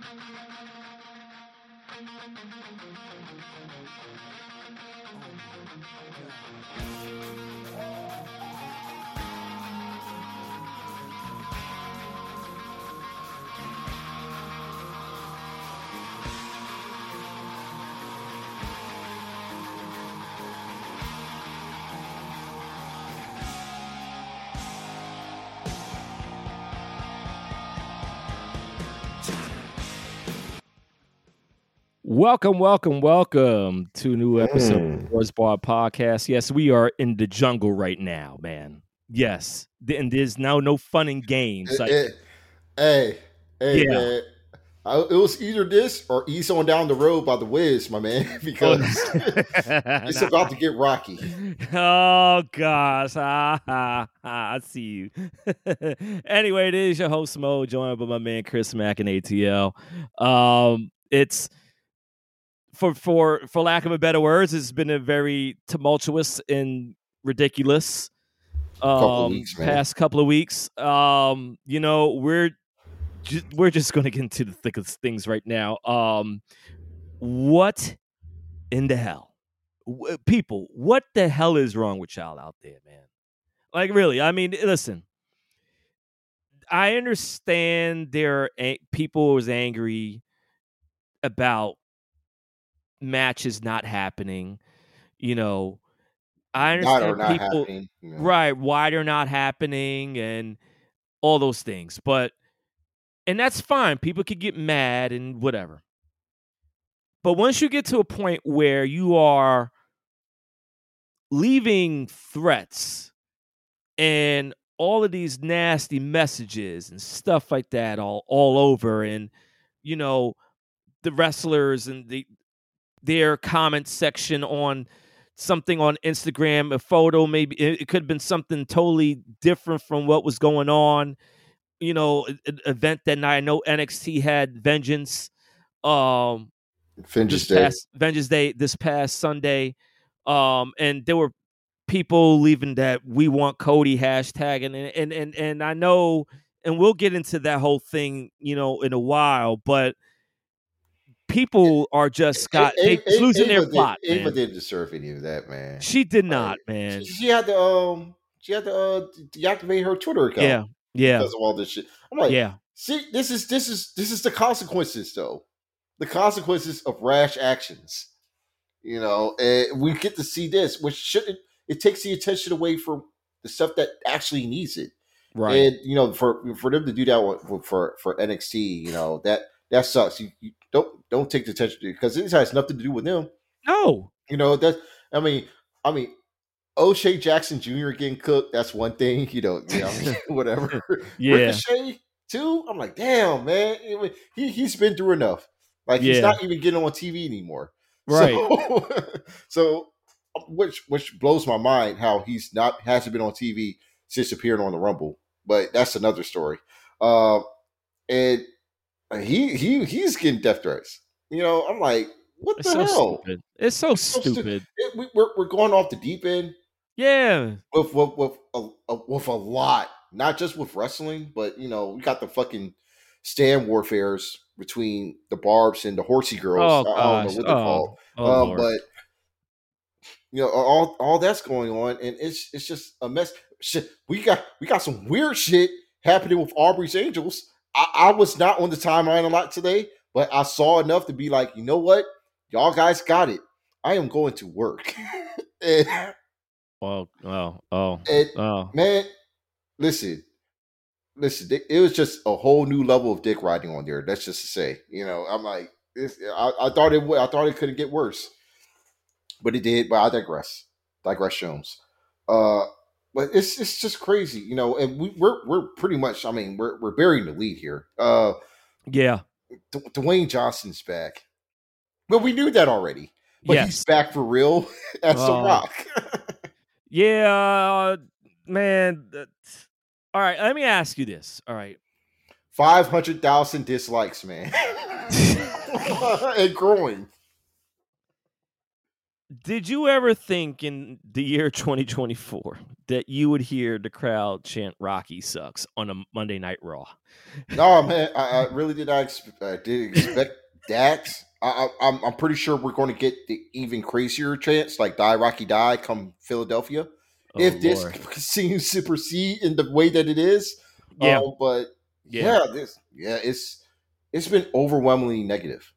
Oh, Welcome, welcome, welcome to a new episode mm. of Words Barred Podcast. Yes, we are in the jungle right now, man. Yes, and there's now no fun and games. Like, hey, hey, hey yeah. man. I, it was either this or ease on down the road by the Wiz, my man, because it's about to get rocky. Oh gosh, ah, ah, ah, I see you. anyway, it is your host Moe, joined by my man Chris Mack and ATL. Um, it's for for for lack of a better words, it's been a very tumultuous and ridiculous um, couple weeks, past couple of weeks. Um, you know, we're ju- we're just going to get into the thick of things right now. Um, what in the hell, w- people? What the hell is wrong with y'all out there, man? Like, really? I mean, listen. I understand there are a- people was angry about matches not happening. You know, I understand not people right why they're not happening and all those things, but and that's fine. People could get mad and whatever. But once you get to a point where you are leaving threats and all of these nasty messages and stuff like that all all over and you know the wrestlers and the their comment section on something on Instagram, a photo, maybe it, it could have been something totally different from what was going on. You know, an event that night. I know NXT had Vengeance. Um, Vengeance Day. Past, Vengeance Day this past Sunday. Um, and there were people leaving that we want Cody hashtag and and and and I know and we'll get into that whole thing, you know, in a while, but people are just got they losing Ava their plot. Did, Ava didn't deserve any of that, man. She did not, man. She, she, had to um she had to uh, deactivate her Twitter account. Yeah, yeah. Because of all this shit. I'm like, yeah. See, this is this is this is the consequences, though. The consequences of rash actions. You know, and we get to see this, which shouldn't. It takes the attention away from the stuff that actually needs it. Right. And you know, for for them to do that for for NXT, you know that that sucks. You, you don't don't take the attention to because this has nothing to do with them. No, you know that. I mean, I mean, O'Shea Jackson Jr. getting cooked. That's one thing. You know, you know whatever. Yeah, Ricochet too. I'm like, damn, man. He he's been through enough. Like he's not even getting on TV anymore. Right. So, so, which which blows my mind how he's not hasn't been on TV since appearing on the Rumble. But that's another story. Uh, and he he he's getting death threats. You know, I'm like, what it's the so hell? Stupid. It's so it's stupid. It, we, are we're, we're going off the deep end. Yeah, with with with a, a, with a lot, not just with wrestling, but you know, we got the fucking stand warfares between the Barbs and the Horsey girls. Oh, I, I don't know what they're oh, called, oh, um, but you know, all all that's going on, and it's it's just a mess. Shit, we got we got some weird shit happening with Aubrey's Angels I, I was not on the timeline a lot today, but I saw enough to be like, you know what, y'all guys got it. I am going to work. and, well, oh, oh, and, oh, man, listen, listen. It was just a whole new level of dick riding on there. That's just to say, you know, I'm like, I, I thought it would. I thought it couldn't get worse, but it did. But I digress. Digress, Jones. Uh, but it's it's just crazy, you know. And we, we're we're pretty much, I mean, we're we're burying the lead here. Uh, yeah, D- Dwayne Johnson's back. Well, we knew that already, but yes. he's back for real as uh, The Rock. yeah, man. All right, let me ask you this. All right, five hundred thousand dislikes, man, and growing. Did you ever think in the year 2024 that you would hear the crowd chant "Rocky sucks" on a Monday Night Raw? No, man, I, I really did not. Expect, I did expect Dax. I, am I'm, I'm pretty sure we're going to get the even crazier chance, like "Die Rocky Die" come Philadelphia. Oh, if this continues to proceed in the way that it is, yeah. Um, but yeah. yeah, this yeah, it's it's been overwhelmingly negative.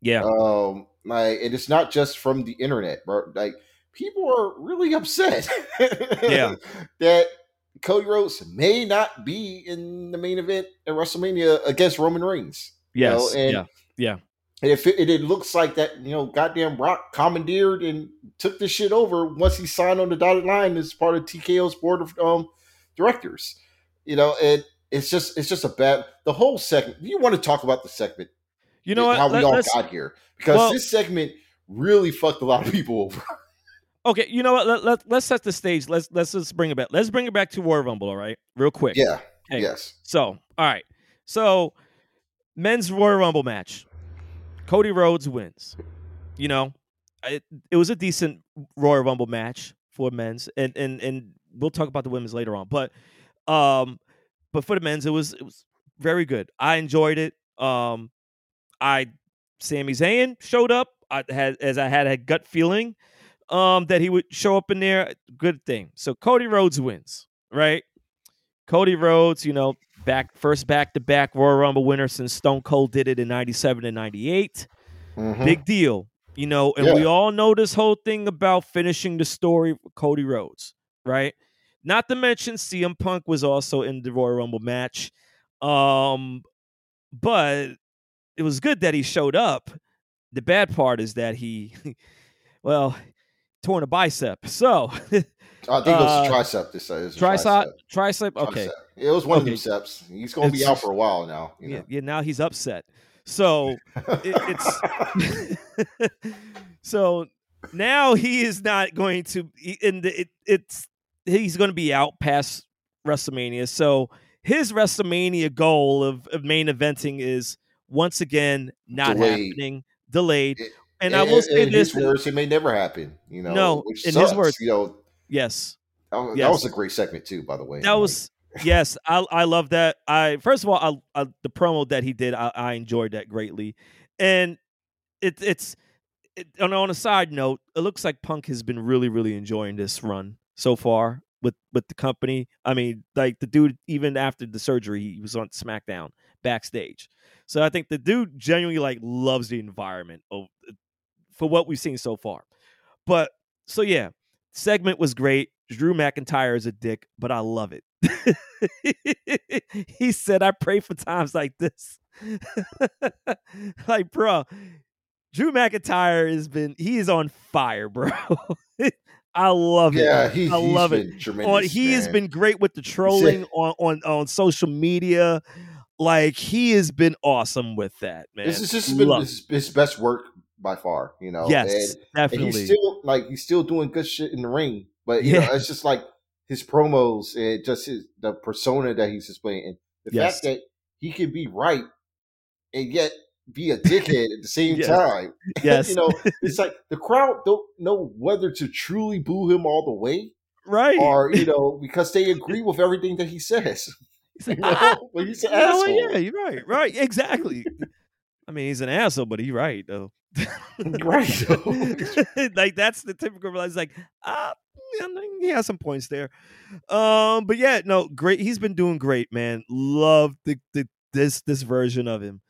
Yeah. Um, like, and it's not just from the internet, bro. Like, people are really upset. yeah. That Cody Rhodes may not be in the main event at WrestleMania against Roman Reigns. Yes. You know? And yeah. Yeah. And if it, it, looks like that, you know, goddamn Rock commandeered and took this shit over once he signed on the dotted line as part of TKO's board of um, directors. You know, and it's just it's just a bad the whole segment. You want to talk about the segment? You know what? How we Let, all got here because well, this segment really fucked a lot of people over. Okay, you know what? Let, let, let's set the stage. Let's let's just bring it back. Let's bring it back to Royal Rumble, all right? Real quick. Yeah. Okay. Yes. So, all right. So, men's Royal Rumble match. Cody Rhodes wins. You know, it, it was a decent Royal Rumble match for men's, and and and we'll talk about the women's later on. But, um, but for the men's, it was it was very good. I enjoyed it. Um, I Sami Zayn showed up. I had as I had a gut feeling um that he would show up in there. Good thing. So Cody Rhodes wins, right? Cody Rhodes, you know, back first back to back Royal Rumble winner since Stone Cold did it in 97 and 98. Mm-hmm. Big deal. You know, and yeah. we all know this whole thing about finishing the story with Cody Rhodes, right? Not to mention CM Punk was also in the Royal Rumble match. Um, but it was good that he showed up. The bad part is that he, well, torn a bicep. So I think it was uh, tricep. This is tricep. Tricep. Okay, tricep. it was one okay. of them steps. He's going to be out for a while now. yeah, know? yeah. Now he's upset. So it, it's so now he is not going to. And it, it's he's going to be out past WrestleMania. So his WrestleMania goal of, of main eventing is once again not delayed. happening, delayed. It, and, and, I will say this: his words, it may never happen. You know, no, in sucks, his words, you know, yes, oh, that was, yes. was a great segment too. By the way, that was yes, I I love that. I first of all, I, I the promo that he did, I, I enjoyed that greatly, and it, it's it, on on a side note, it looks like Punk has been really really enjoying this run so far with with the company. I mean, like the dude, even after the surgery, he was on SmackDown backstage. So I think the dude genuinely like loves the environment of, for what we've seen so far. But so yeah, segment was great. Drew McIntyre is a dick, but I love it. he said, "I pray for times like this." like, bro, Drew McIntyre has been he is on fire, bro. I love it. Yeah, he, I love it. On, he man. has been great with the trolling on, on on social media. Like he has been awesome with that, man. This has just been his, his, best work by far, you know. Yes, and, definitely. And he's still like he's still doing good shit in the ring, but you yeah. know, it's just like his promos and just his the persona that he's displaying, and the yes. fact that he can be right and yet be a dickhead at the same yes. time. Yes, you know, it's like the crowd don't know whether to truly boo him all the way, right? Or you know, because they agree with everything that he says. Know? well, he's an asshole. yeah, you're right. Right. Exactly. I mean, he's an asshole, but he's right though. right. like that's the typical. He's like, ah, he has some points there. Um, but yeah, no, great. He's been doing great, man. Love the, the this this version of him.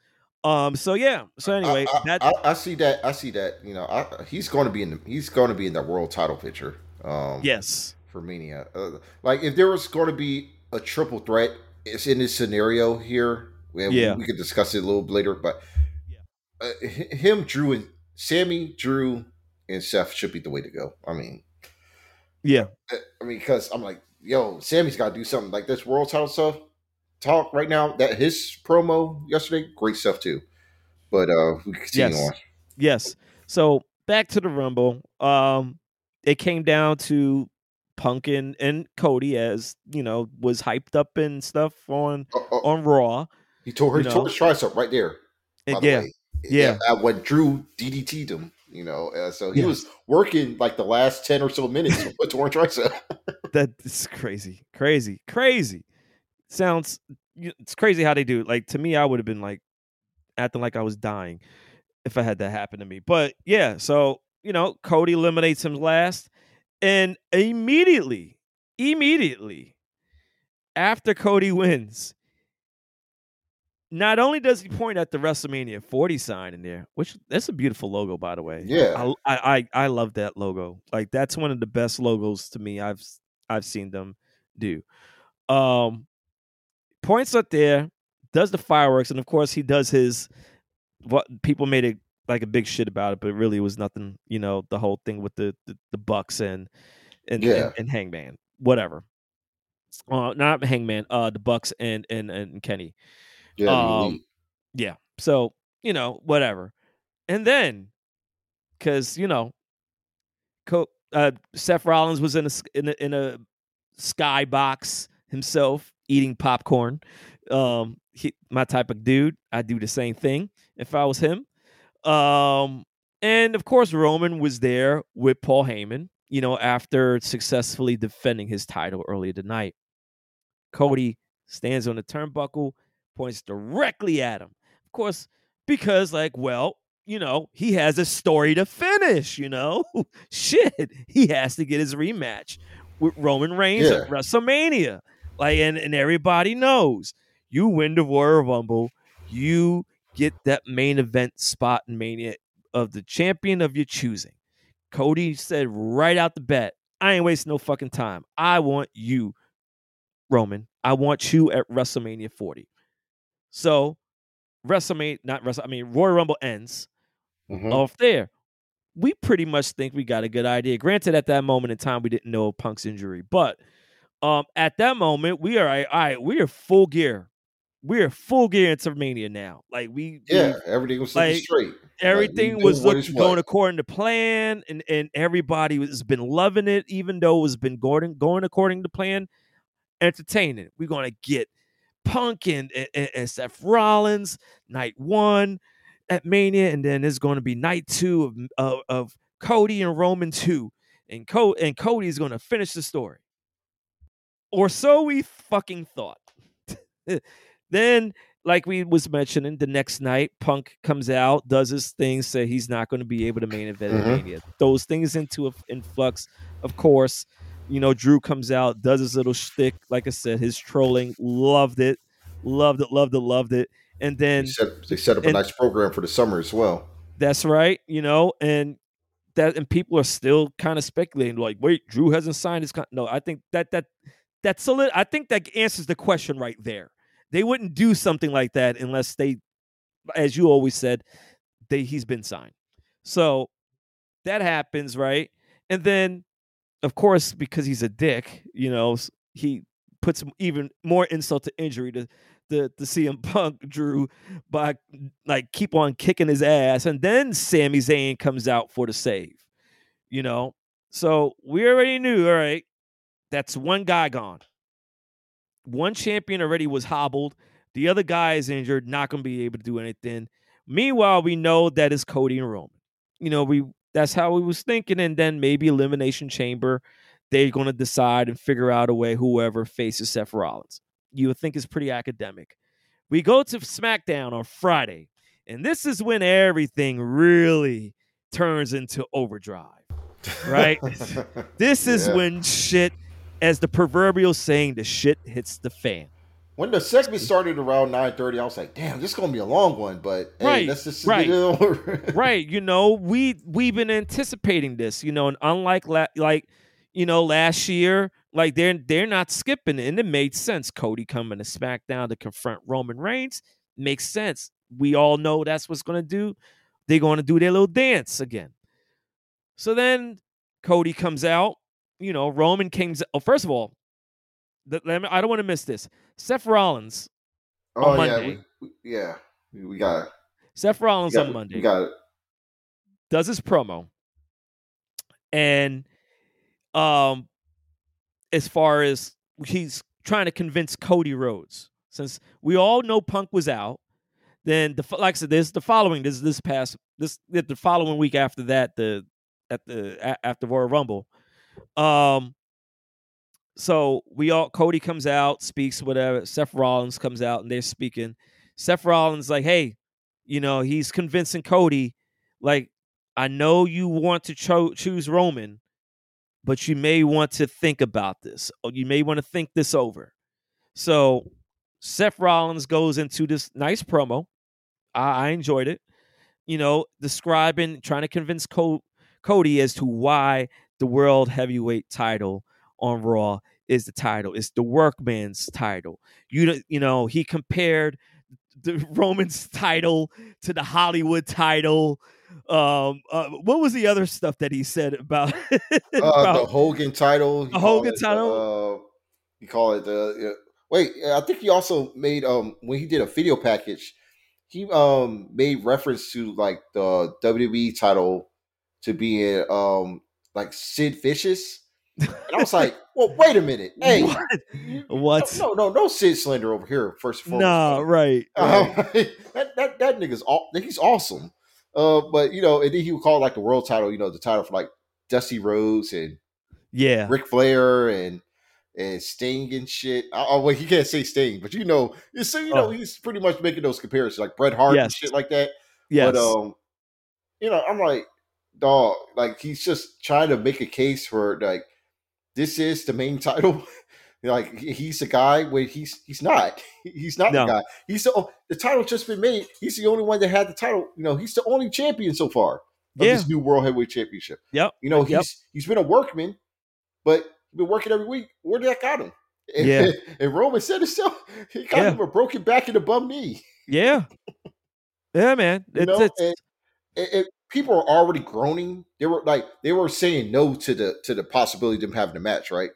Um. So yeah. So anyway, I, I, that I, I, see that. I see that. You know, I, he's going to be in. The, he's going to be in the world title picture. Um. Yes. For Mania, uh, like if there was going to be a triple threat it's in this scenario here. We, yeah, we could discuss it a little later, but yeah. uh, him, Drew, and Sami, Drew, and Seth should be the way to go. I mean, yeah, uh, I mean because I'm like, yo, Sami's got to do something like this world title stuff. Talk right now that his promo yesterday, great stuff too. But uh we continue yes. on. Yes. So back to the Rumble. Um, it came down to Punkin and Cody as you know was hyped up and stuff on uh, uh, on Raw. He tore he tore his tricep right there. And, yeah, the yeah. yeah. When Drew DDT'd him, You know, uh, so he yes. was working like the last ten or so minutes with torn tricep. That's crazy, crazy, crazy. Sounds it's crazy how they do. It. Like to me, I would have been like acting like I was dying if I had that happen to me. But yeah, so you know, Cody eliminates him last, and immediately, immediately after Cody wins, not only does he point at the WrestleMania 40 sign in there, which that's a beautiful logo, by the way. Yeah, I, I I love that logo. Like that's one of the best logos to me I've I've seen them do. Um, points up there, does the fireworks, and of course he does his. What people made it like a big shit about it, but it really was nothing. You know, the whole thing with the the, the Bucks and and, yeah. and and Hangman, whatever. Uh, not Hangman. Uh, the Bucks and and and Kenny. Yeah. Um, yeah. So you know, whatever. And then, because you know, Co- uh, Seth Rollins was in a in a, in a skybox himself eating popcorn. Um, he, my type of dude. I do the same thing if I was him. Um, and of course, Roman was there with Paul Heyman. You know, after successfully defending his title earlier tonight, Cody stands on the turnbuckle, points directly at him. Of course, because like, well, you know, he has a story to finish. You know, shit, he has to get his rematch with Roman Reigns yeah. at WrestleMania. Like, and, and everybody knows you win the Royal Rumble, you get that main event spot in Mania of the champion of your choosing. Cody said right out the bat, I ain't wasting no fucking time. I want you, Roman. I want you at WrestleMania 40. So, WrestleMania, not Wrestle, I mean, Royal Rumble ends mm-hmm. off there. We pretty much think we got a good idea. Granted, at that moment in time, we didn't know Punk's injury, but um, at that moment, we are all right. We are full gear. We are full gear into Mania now. Like we, yeah, we, everything was like, straight. Everything like, was looking, going according to plan, and and everybody has been loving it, even though it's been going going according to plan. Entertaining. We're gonna get Punk and, and, and Seth Rollins night one at Mania, and then it's going to be night two of, of, of Cody and Roman two, and Co and Cody is going to finish the story or so we fucking thought. then, like we was mentioning, the next night, Punk comes out, does his thing, say he's not going to be able to main event mm-hmm. Mania. Those things into a, influx, of course. You know, Drew comes out, does his little shtick. Like I said, his trolling, loved it, loved it, loved it, loved it. And then they set, they set up and, a nice program for the summer as well. That's right. You know, and that and people are still kind of speculating, like, wait, Drew hasn't signed his con-. No, I think that that that's solid. I think that answers the question right there. They wouldn't do something like that unless they, as you always said, they he's been signed. So that happens, right? And then, of course, because he's a dick, you know, he puts even more insult to injury to the the CM Punk Drew by like keep on kicking his ass, and then Sami Zayn comes out for the save. You know, so we already knew. All right, that's one guy gone. One champion already was hobbled. The other guy is injured, not going to be able to do anything. Meanwhile, we know that is Cody and Roman. You know, we that's how we was thinking, and then maybe Elimination Chamber, they're going to decide and figure out a way whoever faces Seth Rollins. You would think is pretty academic. We go to SmackDown on Friday, and this is when everything really turns into overdrive. Right? this is yeah. when shit as the proverbial saying, the shit hits the fan. When the segment started around nine thirty, I was like, "Damn, this is gonna be a long one." But hey, right, let's just right, right. You know, we we've been anticipating this. You know, and unlike la- like you know last year, like they're they're not skipping it, and it made sense. Cody coming to SmackDown to confront Roman Reigns makes sense. We all know that's what's gonna do. They're gonna do their little dance again. So then Cody comes out you know, Roman came. Oh, first of all, the, I don't want to miss this. Seth Rollins. Oh Monday, yeah, we, yeah, we got it. Seth Rollins got, on Monday. We got it. Does his promo, and um, as far as he's trying to convince Cody Rhodes, since we all know Punk was out, Then the like I said, this the following this this past this the following week after that the at the after Royal Rumble. Um, so we all Cody comes out, speaks, whatever. Seth Rollins comes out and they're speaking. Seth Rollins like, hey, you know, he's convincing Cody, like, I know you want to cho- choose Roman, but you may want to think about this. Or you may want to think this over. So Seth Rollins goes into this nice promo. I, I enjoyed it. You know, describing, trying to convince Co- Cody as to why the world heavyweight title on Raw is the title. It's the workman's title. You you know, he compared the Roman's title to the Hollywood title. Um, uh, what was the other stuff that he said about, about uh, the Hogan title? The Hogan title. Uh, you call it the. wait, I think he also made um when he did a video package, he um made reference to like the WWE title to being um like Sid Vicious. And I was like, well, wait a minute. Hey, what? what? No, no, no, Sid Slender over here. First of all, no, right. right. Uh, that that that nigga's all, he's awesome. Uh, but you know, and then he would call like the world title, you know, the title for like Dusty Rhodes and yeah, Ric Flair and and Sting and shit. Oh, well, he can't say Sting, but you know, so you know, oh. he's pretty much making those comparisons, like Bret Hart yes. and shit like that. Yes. But um, you know, I'm like, dog, like he's just trying to make a case for like this is the main title. like he's the guy where he's he's not. He's not no. the guy. He's the the title just been made. He's the only one that had the title. You know, he's the only champion so far of yeah. this new World Heavyweight Championship. Yep. You know, he's yep. he's been a workman, but he's been working every week. Where did that got him? And, yeah. And Roman said himself, he got yeah. him a broken back and a bum knee. Yeah. Yeah, man. It's, you know, it's, and, and, people are already groaning. They were like they were saying no to the to the possibility of them having a match, right?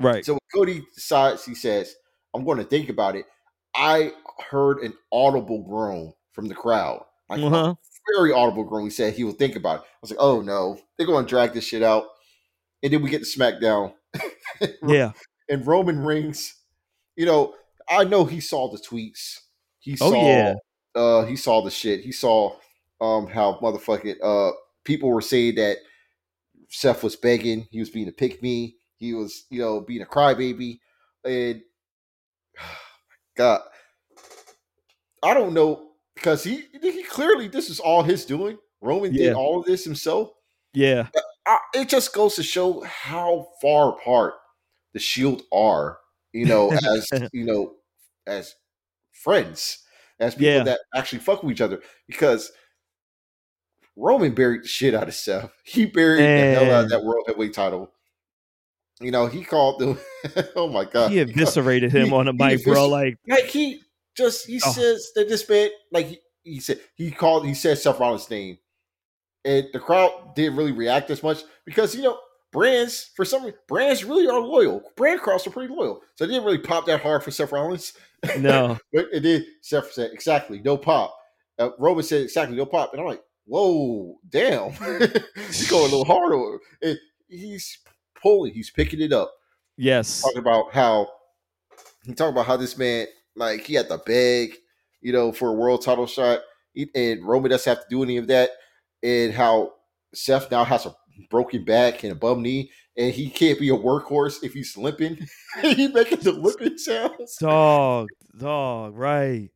Right. So Cody decides, he says, I'm going to think about it. I heard an audible groan from the crowd. Like uh-huh. very audible groan. He said he will think about it. I was like, oh no, they're going to drag this shit out. And then we get to SmackDown. yeah. And Roman Reigns. you know, I know he saw the tweets. He oh, saw yeah. uh he saw the shit. He saw um how motherfucking uh people were saying that Seth was begging, he was being a pick me, he was, you know, being a crybaby. And God, I don't know because he he clearly this is all his doing. Roman yeah. did all of this himself. Yeah, I, it just goes to show how far apart the Shield are. You know, as you know, as friends, as people yeah. that actually fuck with each other. Because Roman buried the shit out of Seth. He buried Man. the hell out of that world heavyweight title. You know, he called the oh my god, he eviscerated him he, on a mic, bro. Like, like he just he oh. says that this man, like he, he said, he called, he said Seth Rollins' name, and the crowd didn't really react as much because you know brands for some reason brands really are loyal. Brand cross are pretty loyal, so it didn't really pop that hard for Seth Rollins. No, but it did. Seth said exactly no pop. Uh, Roman said exactly no pop, and I'm like, whoa, damn, he's going a little harder. And he's pulling, he's picking it up. Yes, talking about how he talked about how this man like he had to beg, you know, for a world title shot, he, and Roman doesn't have to do any of that, and how Seth now has a broken back and a bum knee, and he can't be a workhorse if he's limping. he making the limping sounds. Dog, dog, right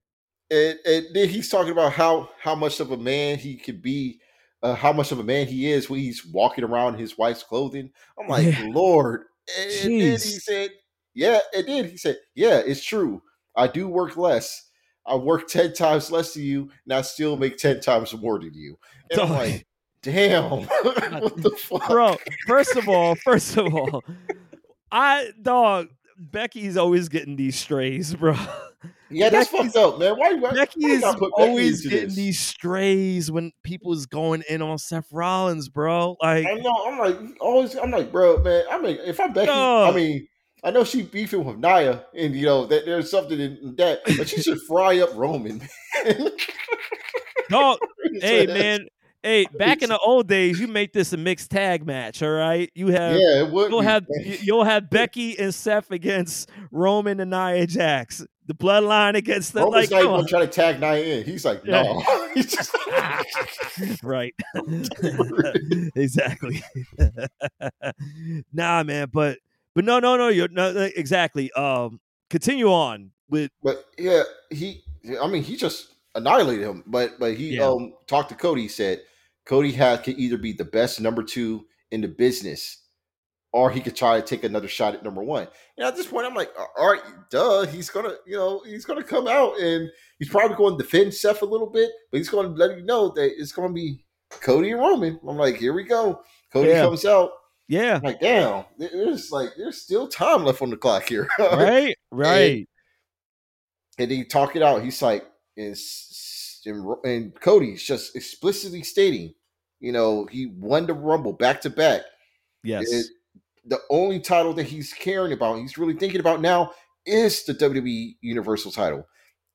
and, and then he's talking about how how much of a man he could be, uh, how much of a man he is when he's walking around in his wife's clothing. I'm like, yeah. Lord. And, and then he said, Yeah, and then he said, Yeah, it's true. I do work less. I work 10 times less than you, and I still make 10 times more than you. And I'm like, damn. what the fuck? Bro, first of all, first of all, I dog, Becky's always getting these strays, bro. Yeah, that's Becky's, fucked up, man. Why, why Becky is always getting this? these strays when people's going in on Seth Rollins, bro. Like I know, I'm like always. I'm like, bro, man. I mean, if I'm Becky, I mean, I know she beefing with Nia, and you know that there's something in that, but she should fry up Roman. no, hey man, Hey, back in the old days, you make this a mixed tag match. All right, you have yeah, you'll have you'll have Becky and Seth against Roman and Nia Jax. The bloodline against the Roman's like. Not trying to tag Nia in. He's like, no. Yeah. He's just right. exactly. nah, man, but but no, no, no. You're no exactly. Um, continue on with. But yeah, he. I mean, he just annihilated him. But but he yeah. um talked to Cody. He said Cody had could either be the best number two in the business or he could try to take another shot at number one. And at this point, I'm like, all right, duh, he's gonna, you know, he's gonna come out and he's probably going to defend Seth a little bit, but he's going to let you know that it's going to be Cody and Roman. I'm like, here we go. Cody yeah. comes out. Yeah. I'm like, damn, there's like there's still time left on the clock here. right, right. And, and he talk it out. He's like, and, and Cody's just explicitly stating, you know, he won the Rumble back to back. Yes. It, the only title that he's caring about, he's really thinking about now, is the WWE Universal title.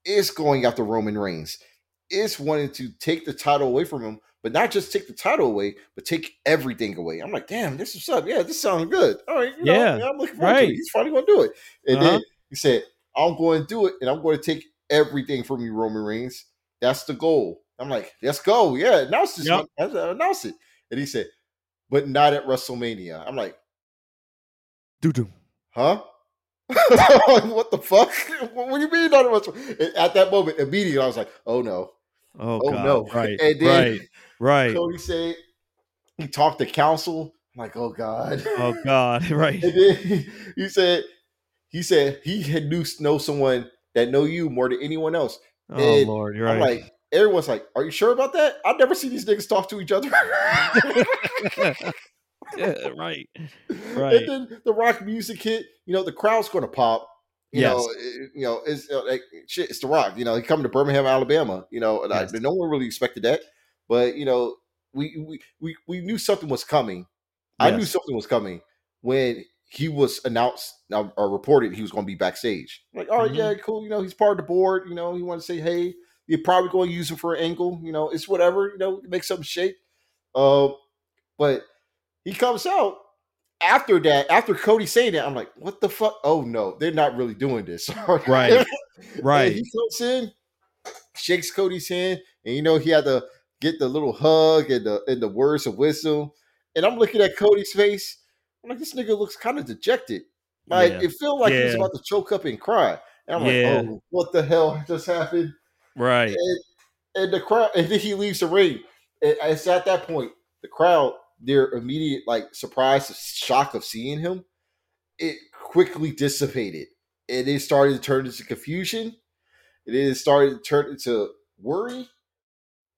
Is going after Roman Reigns. Is wanting to take the title away from him, but not just take the title away, but take everything away. I'm like, damn, this is up. Yeah, this sounds good. All right, you know, yeah, I'm looking forward right. to it. He's finally going to do it. And uh-huh. then he said, I'm going to do it, and I'm going to take everything from you, Roman Reigns. That's the goal. I'm like, let's go. Yeah, announce this. Yep. Announce it. And he said, but not at WrestleMania. I'm like, Doo-doo. Huh? what the fuck? What do you mean? At that moment, immediately, I was like, "Oh no, oh, oh God. no!" Right, and then right, right. Cody said he talked to counsel. I'm like, "Oh God, oh God!" Right. And then he, he said he said he had knew know someone that know you more than anyone else. Oh and Lord, you're I'm right. like, everyone's like, "Are you sure about that?" I've never seen these niggas talk to each other. yeah, right, right. And then the rock music hit. You know, the crowd's going to pop. You yes. know, it, you know, it's uh, like shit. It's the Rock. You know, he coming to Birmingham, Alabama. You know, and yes. I, no one really expected that, but you know, we we we, we knew something was coming. Yes. I knew something was coming when he was announced uh, or reported he was going to be backstage. Like, oh mm-hmm. yeah, cool. You know, he's part of the board. You know, he want to say, hey, you're probably going to use him for an angle. You know, it's whatever. You know, make some shake. Uh, but he comes out after that, after Cody saying that, I'm like, what the fuck? Oh no, they're not really doing this. right. Right. And he comes in, shakes Cody's hand, and you know, he had to get the little hug and the and the words of wisdom. And I'm looking at Cody's face. I'm like, this nigga looks kind of dejected. Like yeah. it felt like yeah. he was about to choke up and cry. And I'm yeah. like, oh, what the hell just happened? Right. And, and the crowd, and then he leaves the ring. And it's at that point, the crowd their immediate like surprise, shock of seeing him, it quickly dissipated. And it started to turn into confusion. It then started to turn into worry.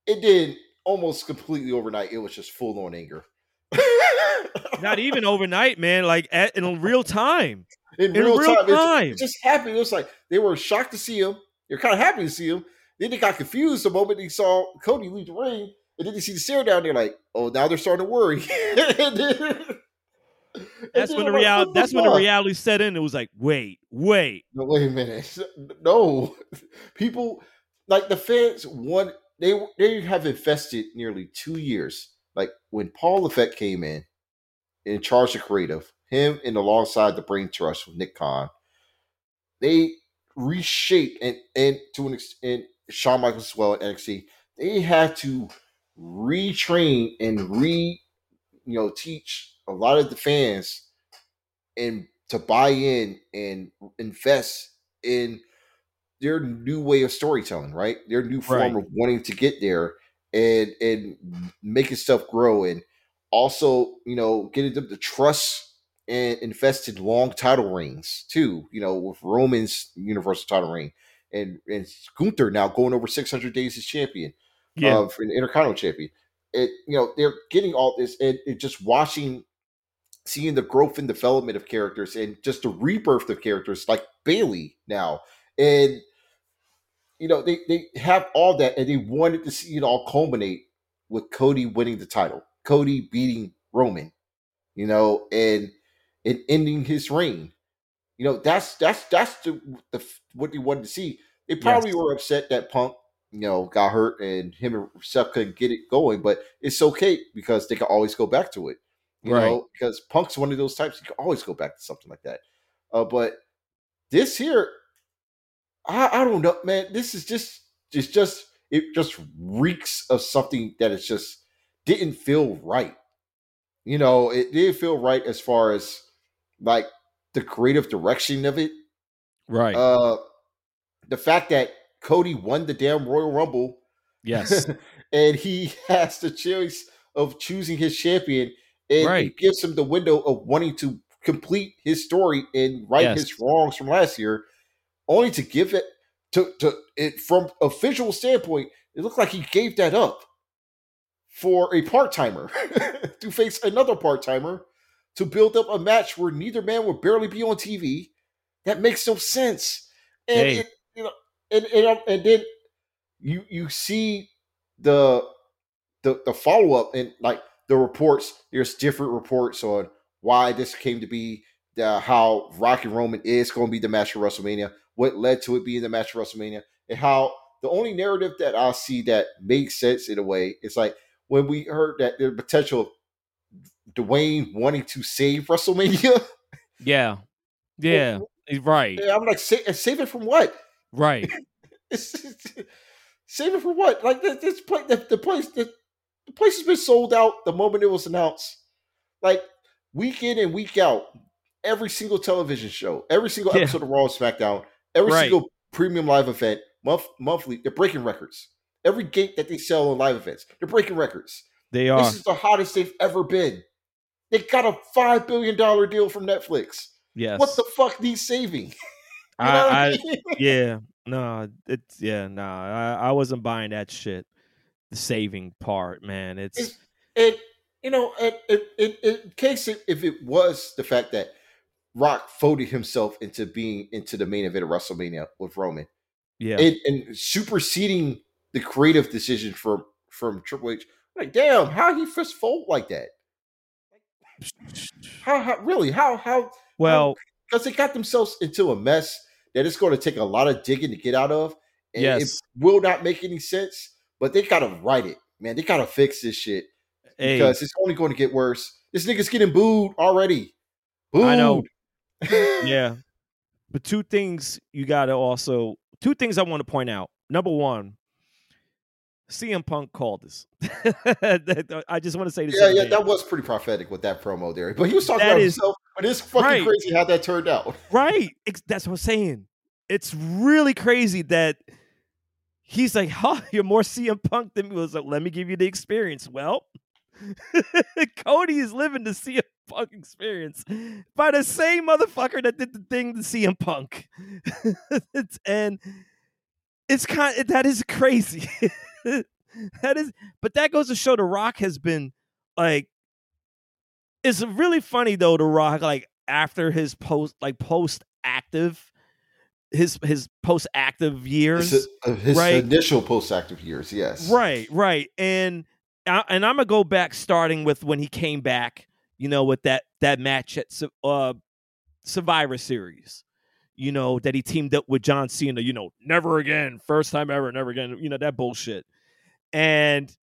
It did almost completely overnight. It was just full on anger. Not even overnight, man. Like at, in real time. In, in real, real, time, time. It, it just happened. It was like they were shocked to see him. They're kind of happy to see him. Then they got confused the moment they saw Cody leave the ring and then you see the stare down there, like, oh, now they're starting to worry. then, that's when the reality. Oh, that's when the reality set in. It was like, wait, wait, no, wait a minute, no. People like the fans want they they have invested nearly two years. Like when Paul Levesque came in, in charge of creative, him and alongside the brain trust with Nick Khan, they reshaped and and to an extent, Shawn Michaels as well at NXT. They had to retrain and re you know teach a lot of the fans and to buy in and invest in their new way of storytelling, right? Their new form right. of wanting to get there and and making stuff grow and also, you know, getting them to trust and invest in long title reigns too, you know, with Roman's universal title reign and and Gunther now going over 600 days as champion yeah. of an Intercontinental champion. It you know they're getting all this and it just watching, seeing the growth and development of characters and just the rebirth of characters like Bayley now and you know they they have all that and they wanted to see it all culminate with Cody winning the title, Cody beating Roman, you know, and and ending his reign. You know that's that's that's the, the what they wanted to see. They probably yes. were upset that Punk you know, got hurt and him and Seth couldn't get it going, but it's okay because they can always go back to it. You right. know, because Punk's one of those types you can always go back to something like that. Uh, but this here, I, I don't know, man. This is just it's just it just reeks of something that is just didn't feel right. You know, it didn't feel right as far as like the creative direction of it. Right. Uh the fact that Cody won the damn Royal Rumble. Yes. and he has the choice of choosing his champion. And right. it gives him the window of wanting to complete his story and right yes. his wrongs from last year, only to give it to, to it from a visual standpoint, it looked like he gave that up for a part timer to face another part timer to build up a match where neither man would barely be on TV. That makes no sense. And hey. it, you know, and, and um, and then you you see the the the follow up and like the reports. There's different reports on why this came to be, the, how Rocky Roman is going to be the match of WrestleMania, what led to it being the match of WrestleMania, and how the only narrative that I see that makes sense in a way is like when we heard that the potential of Dwayne wanting to save WrestleMania. Yeah. Yeah. right. I'm like, save, save it from what? Right. save it from what? Like this, this place, the, the place, the, the place has been sold out the moment it was announced. Like week in and week out, every single television show, every single episode of Raw SmackDown, every right. single premium live event, month monthly, they're breaking records. Every gate that they sell on live events, they're breaking records. They are. This is the hottest they've ever been. They got a five billion dollar deal from Netflix. Yes. What the fuck these saving? I, I, I mean? yeah, no, it's yeah, no, I, I wasn't buying that shit. The saving part, man. It's, it's it, you know, it, it, it, in case it, if it was the fact that Rock folded himself into being into the main event of WrestleMania with Roman, yeah, and, and superseding the creative decision from from Triple H. Like, damn, how he first fold like that? How, how really? How how? Well, because they got themselves into a mess that it's going to take a lot of digging to get out of. And yes. it will not make any sense. But they gotta write it, man. They gotta fix this shit hey. because it's only going to get worse. This nigga's getting booed already. Booed. I know. yeah, but two things you gotta also two things I want to point out. Number one, CM Punk called us. I just want to say this. Yeah, yeah, that was pretty prophetic with that promo there. But he was talking that about is, himself. But it's fucking right. crazy how that turned out. Right. It's, that's what I'm saying. It's really crazy that he's like, "Huh, you're more CM Punk than me." Was like, "Let me give you the experience." Well, Cody is living the CM Punk experience by the same motherfucker that did the thing to CM Punk. and it's kind of, that is crazy. that is, but that goes to show The Rock has been like. It's really funny though. The Rock, like after his post, like post active, his his post active years, his, uh, his right? initial post active years, yes, right, right, and and I'm gonna go back starting with when he came back, you know, with that that match at uh, Survivor Series you know, that he teamed up with John Cena, you know, never again, first time ever, never again, you know, that bullshit. And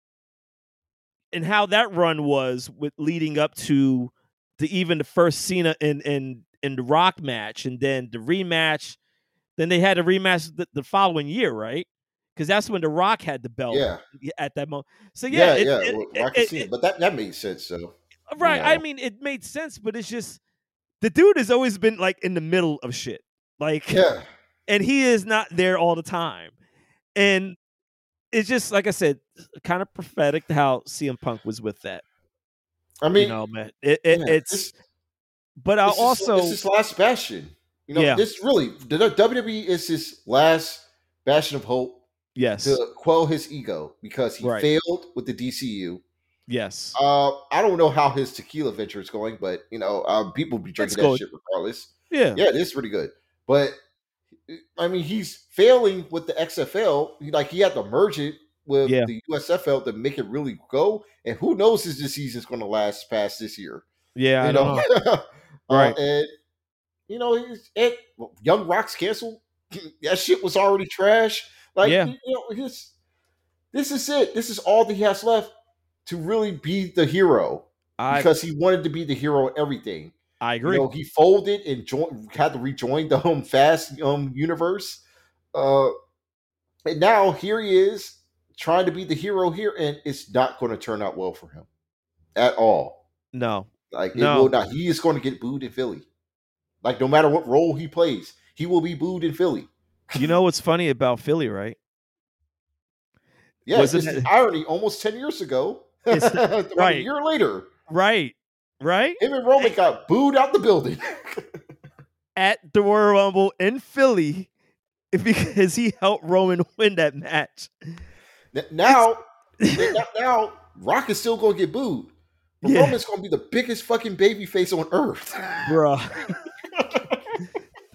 and how that run was with leading up to the even the first Cena in in in the Rock match, and then the rematch. Then they had a rematch the, the following year, right? Because that's when the Rock had the belt. Yeah. At that moment. So yeah, yeah, it, yeah. It, well, Rock it, Cena, but that that made sense. So right, you know. I mean, it made sense, but it's just the dude has always been like in the middle of shit. Like, yeah. And he is not there all the time. And it's just like I said, kind of prophetic how CM Punk was with that. I mean, you know, man, it, it, yeah, it's. This, but I also this is last bastion. You know, yeah. this really the WWE is his last bastion of hope. Yes, to quell his ego because he right. failed with the DCU. Yes. Uh, I don't know how his tequila venture is going, but you know, um, people be drinking that shit regardless. Yeah, yeah, it is pretty good. But I mean, he's failing with the XFL. Like he had to merge it with yeah. the USFL to make it really go. And who knows if this season's going to last past this year? Yeah, you know, know. right? Uh, and you know, it, Young Rock's canceled. that shit was already trash. Like, yeah. you know, his this is it. This is all that he has left to really be the hero I, because he wanted to be the hero in everything. I agree. You know, he folded and joined, had to rejoin the home fast um universe. Uh, and now here he is trying to be the hero here, and it's not going to turn out well for him at all. No, like no. it will not. He is going to get booed in Philly. Like no matter what role he plays, he will be booed in Philly. You know what's funny about Philly, right? Yeah, was it's it, irony. Almost ten years ago, right? A year later, right? Right? Him and Roman eh, got booed out the building at the Royal Rumble in Philly because he helped Roman win that match. Now, now, Rock is still going to get booed. But yeah. Roman's going to be the biggest fucking baby face on earth, bro.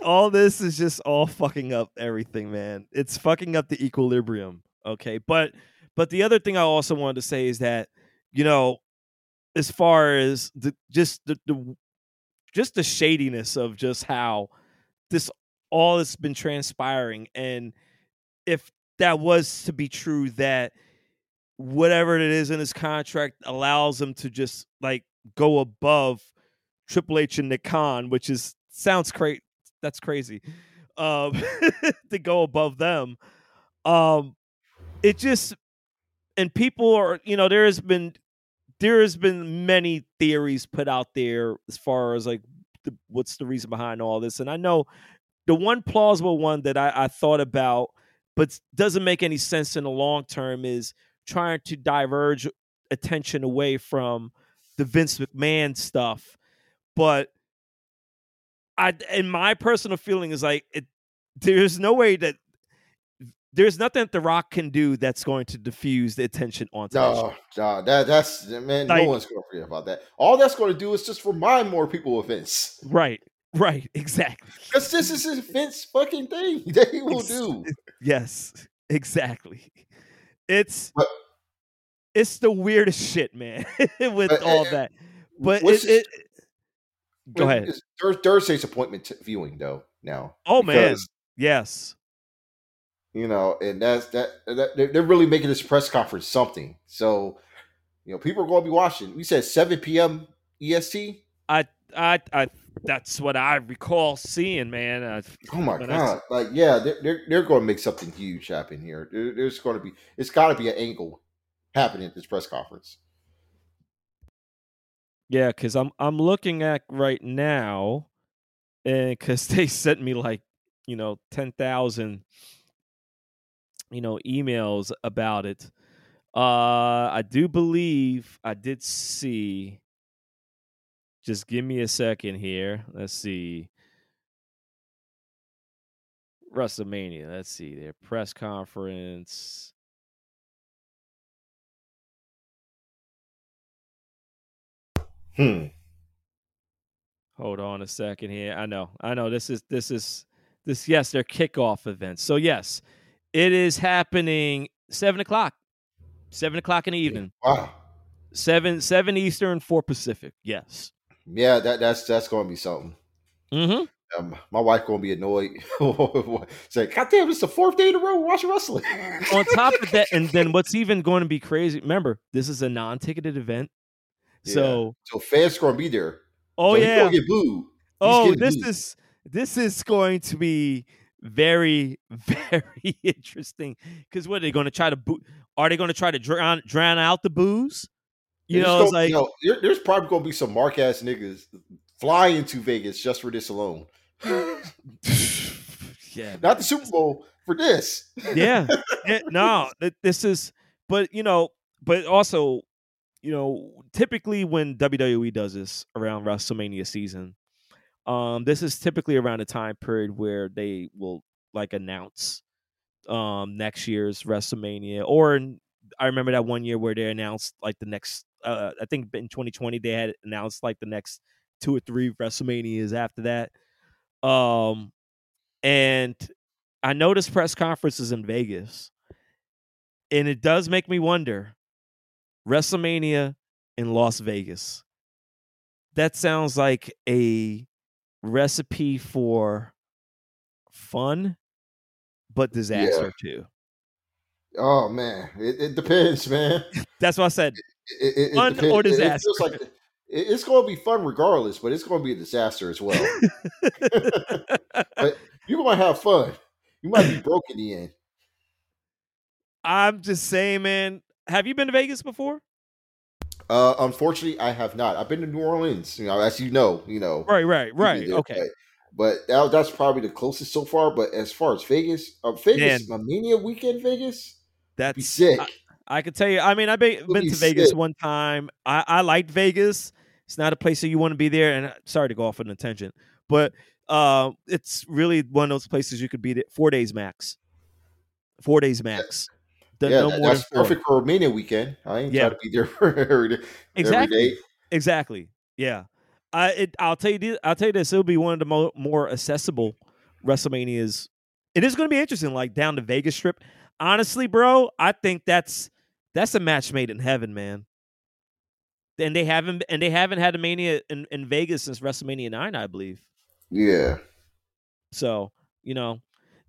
all this is just all fucking up everything, man. It's fucking up the equilibrium. Okay, but but the other thing I also wanted to say is that you know, as far as the just the, the just the shadiness of just how this all has been transpiring and if that was to be true that whatever it is in his contract allows him to just like go above Triple H and Nick Khan, which is sounds great. That's crazy. Um, to go above them. Um, it just and people are you know there has been there has been many theories put out there as far as like the, what's the reason behind all this and i know the one plausible one that I, I thought about but doesn't make any sense in the long term is trying to diverge attention away from the Vince McMahon stuff. But I, and my personal feeling, is like it. There's no way that there's nothing that The Rock can do that's going to diffuse the attention on. No, no, that that's man. Like, no one's going to forget about that. All that's going to do is just remind more people of Vince. Right, right, exactly. Because this is his Vince fucking thing that he will do. Yes, exactly. It's but, it's the weirdest shit, man. with but, all uh, that, but it, it, go ahead. Thursday's appointment viewing though now. Oh man, yes you know, and that's that, that they're really making this press conference something. So, you know, people are going to be watching. We said 7 p.m. EST. I, I, I, that's what I recall seeing, man. Uh, oh my god! Like, yeah, they're, they're, they're going to make something huge happen here. There, there's going to be, it's got to be an angle happening at this press conference. Yeah, because I'm I'm looking at right now, and because they sent me like you know ten thousand you know, emails about it. Uh, I do believe I did see. Just give me a second here. Let's see. WrestleMania. Let's see their press conference. Hmm. Hold on a second here. I know. I know this is this is this yes, their kickoff event. So yes, it is happening seven o'clock. Seven o'clock in the evening. Wow. Seven seven Eastern, four Pacific. Yes. Yeah, that that's that's going to be something. Mm-hmm. Um, my wife gonna be annoyed. Say, God damn, it's the fourth day in a row watching wrestling. On top of that, and then what's even going to be crazy? Remember, this is a non-ticketed event, yeah. so so fans gonna be there. Oh so yeah, get booed. He's oh, this booed. is this is going to be very very interesting. Because what are they going to try to boot are they going to try to drown drown out the boos? You know it's like you know, there, there's probably going to be some mark ass niggas flying to vegas just for this alone. Yeah not the super bowl for this. Yeah. yeah no this is but you know but also you know typically when wwe does this around wrestlemania season um, this is typically around a time period where they will like announce um next year's WrestleMania. Or I remember that one year where they announced like the next. Uh, I think in 2020 they had announced like the next two or three WrestleManias after that. Um, and I noticed press conferences in Vegas, and it does make me wonder. WrestleMania in Las Vegas. That sounds like a recipe for fun, but disaster yeah. too. Oh man, it, it depends, man. That's what I said. It, it, fun or disaster. like it's going to be fun regardless, but it's going to be a disaster as well. but you're going to have fun. you might be broke in the end. I'm just saying, man. Have you been to Vegas before? Uh, unfortunately, I have not. I've been to New Orleans, you know, as you know, you know. Right, right, right. There, okay. But, but that, that's probably the closest so far. But as far as Vegas, uh, Vegas, Man. Mania weekend, Vegas, that's sick. I, I could tell you. I mean, I've been, been to Vegas sick. one time. I, I liked Vegas. It's not a place that you want to be there. And uh, sorry to go off on a tangent, but uh, it's really one of those places you could be there four days max. Four days max. Yeah, no that's perfect for Romania weekend. I ain't yeah. trying to be there for every, exactly. every day. Exactly. Yeah. I it, I'll tell you this, I'll tell you this. It'll be one of the mo- more accessible WrestleManias. It is going to be interesting, like down the Vegas Strip. Honestly, bro, I think that's that's a match made in heaven, man. And they haven't and they haven't had a mania in, in Vegas since WrestleMania nine, I believe. Yeah. So you know,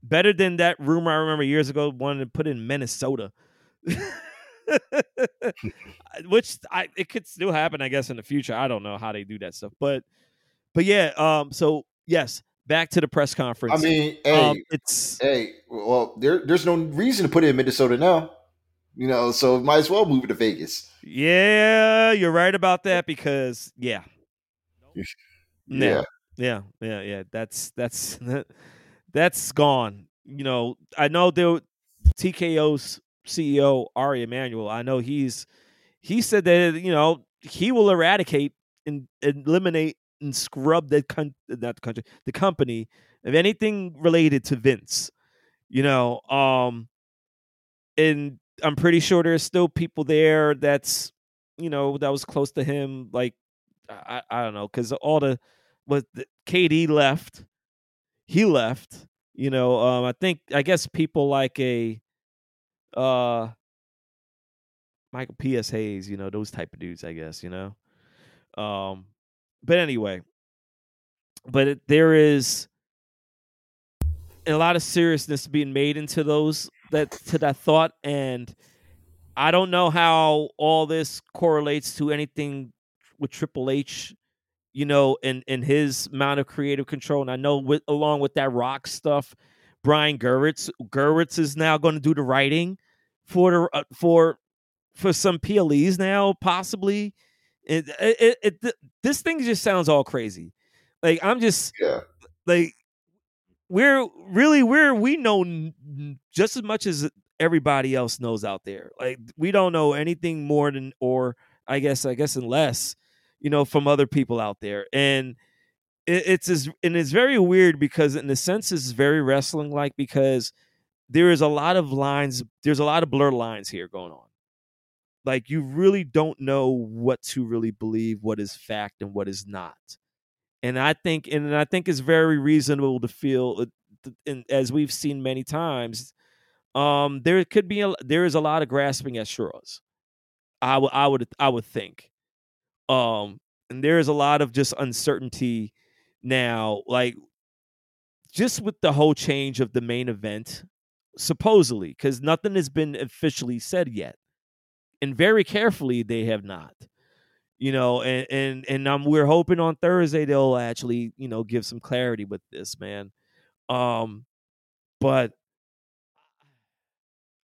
better than that rumor I remember years ago wanted to put in Minnesota. Which I it could still happen, I guess, in the future. I don't know how they do that stuff, but but yeah. Um. So yes, back to the press conference. I mean, hey, um, it's hey. Well, there there's no reason to put it in Minnesota now. You know, so might as well move it to Vegas. Yeah, you're right about that because yeah, yeah, yeah, yeah, yeah. That's that's that's gone. You know, I know there TKO's CEO Ari Emanuel. I know he's he said that you know he will eradicate and eliminate and scrub the con- not the country the company of anything related to Vince. You know, um, and I'm pretty sure there's still people there that's you know that was close to him. Like I I don't know because all the what KD left he left. You know, um, I think I guess people like a uh Michael P.S. Hayes, you know, those type of dudes, I guess, you know. Um but anyway, but it, there is a lot of seriousness being made into those that to that thought and I don't know how all this correlates to anything with Triple H you know, in in his amount of creative control. And I know with along with that rock stuff, Brian Gewirtz Gewirtz is now going to do the writing for the uh, for for some PLEs now, possibly. It, it, it, it, this thing just sounds all crazy. Like I'm just yeah. like we're really we're we know just as much as everybody else knows out there. Like we don't know anything more than or I guess I guess unless you know, from other people out there. And it, it's as, and it's very weird because in a sense it's very wrestling like because there is a lot of lines, there's a lot of blur lines here going on. Like you really don't know what to really believe, what is fact and what is not. And I think, and I think it's very reasonable to feel, uh, and as we've seen many times, um, there could be a, there is a lot of grasping at straws. I would I would I would think. Um, and there is a lot of just uncertainty now, like just with the whole change of the main event, supposedly, because nothing has been officially said yet. And very carefully, they have not. You know, and and and um, we're hoping on Thursday they'll actually, you know, give some clarity with this, man. Um, but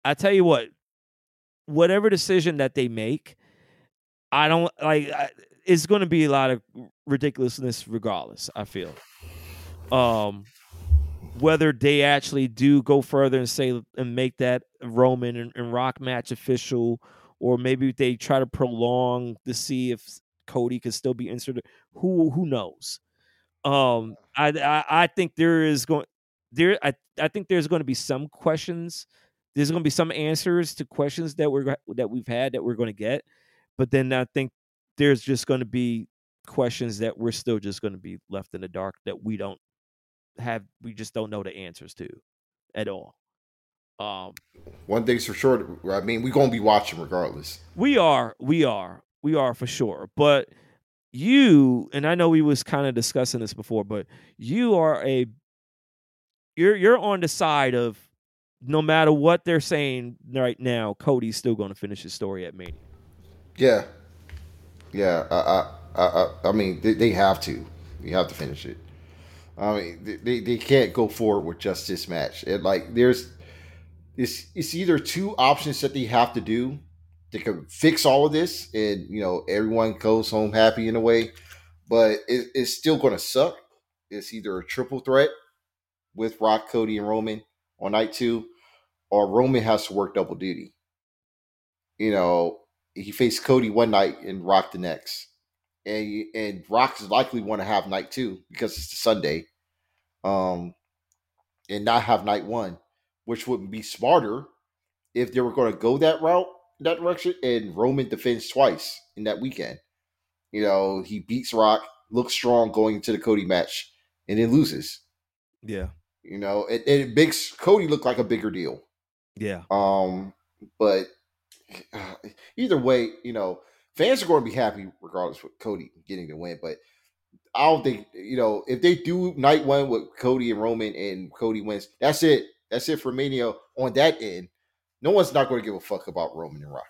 I tell you what, whatever decision that they make, I don't like. it's going to be a lot of ridiculousness, regardless. I feel. Um, whether they actually do go further and say and make that Roman and, and Rock match official, or maybe they try to prolong to see if Cody could still be inserted. Who who knows? Um, I, I I think there is going there. I I think there's going to be some questions. There's going to be some answers to questions that we're that we've had that we're going to get. But then I think there's just going to be questions that we're still just going to be left in the dark that we don't have we just don't know the answers to at all. Um one thing's for sure, I mean, we're going to be watching regardless. We are, we are. We are for sure. But you and I know we was kind of discussing this before, but you are a you're you're on the side of no matter what they're saying right now, Cody's still going to finish his story at Mania. Yeah, yeah. I, I, I, I mean, they, they have to. You have to finish it. I mean, they, they can't go forward with just this match. It, like there's it's it's either two options that they have to do. They can fix all of this, and you know everyone goes home happy in a way, but it, it's still going to suck. It's either a triple threat with Rock, Cody, and Roman on night two, or Roman has to work double duty. You know, he faced Cody one night and Rock the next, and and Rock is likely want to have night two because it's the Sunday, um, and not have night one, which would be smarter if they were going to go that route, that direction, and Roman defends twice in that weekend. You know, he beats Rock, looks strong going into the Cody match, and then loses. Yeah. You know, it, it makes Cody look like a bigger deal. Yeah. Um, but Uh, either way, you know, fans are going to be happy regardless with Cody getting the win. But I don't think you know if they do night one with Cody and Roman and Cody wins, that's it. That's it for Mania on that end. No one's not going to give a fuck about Roman and Rock.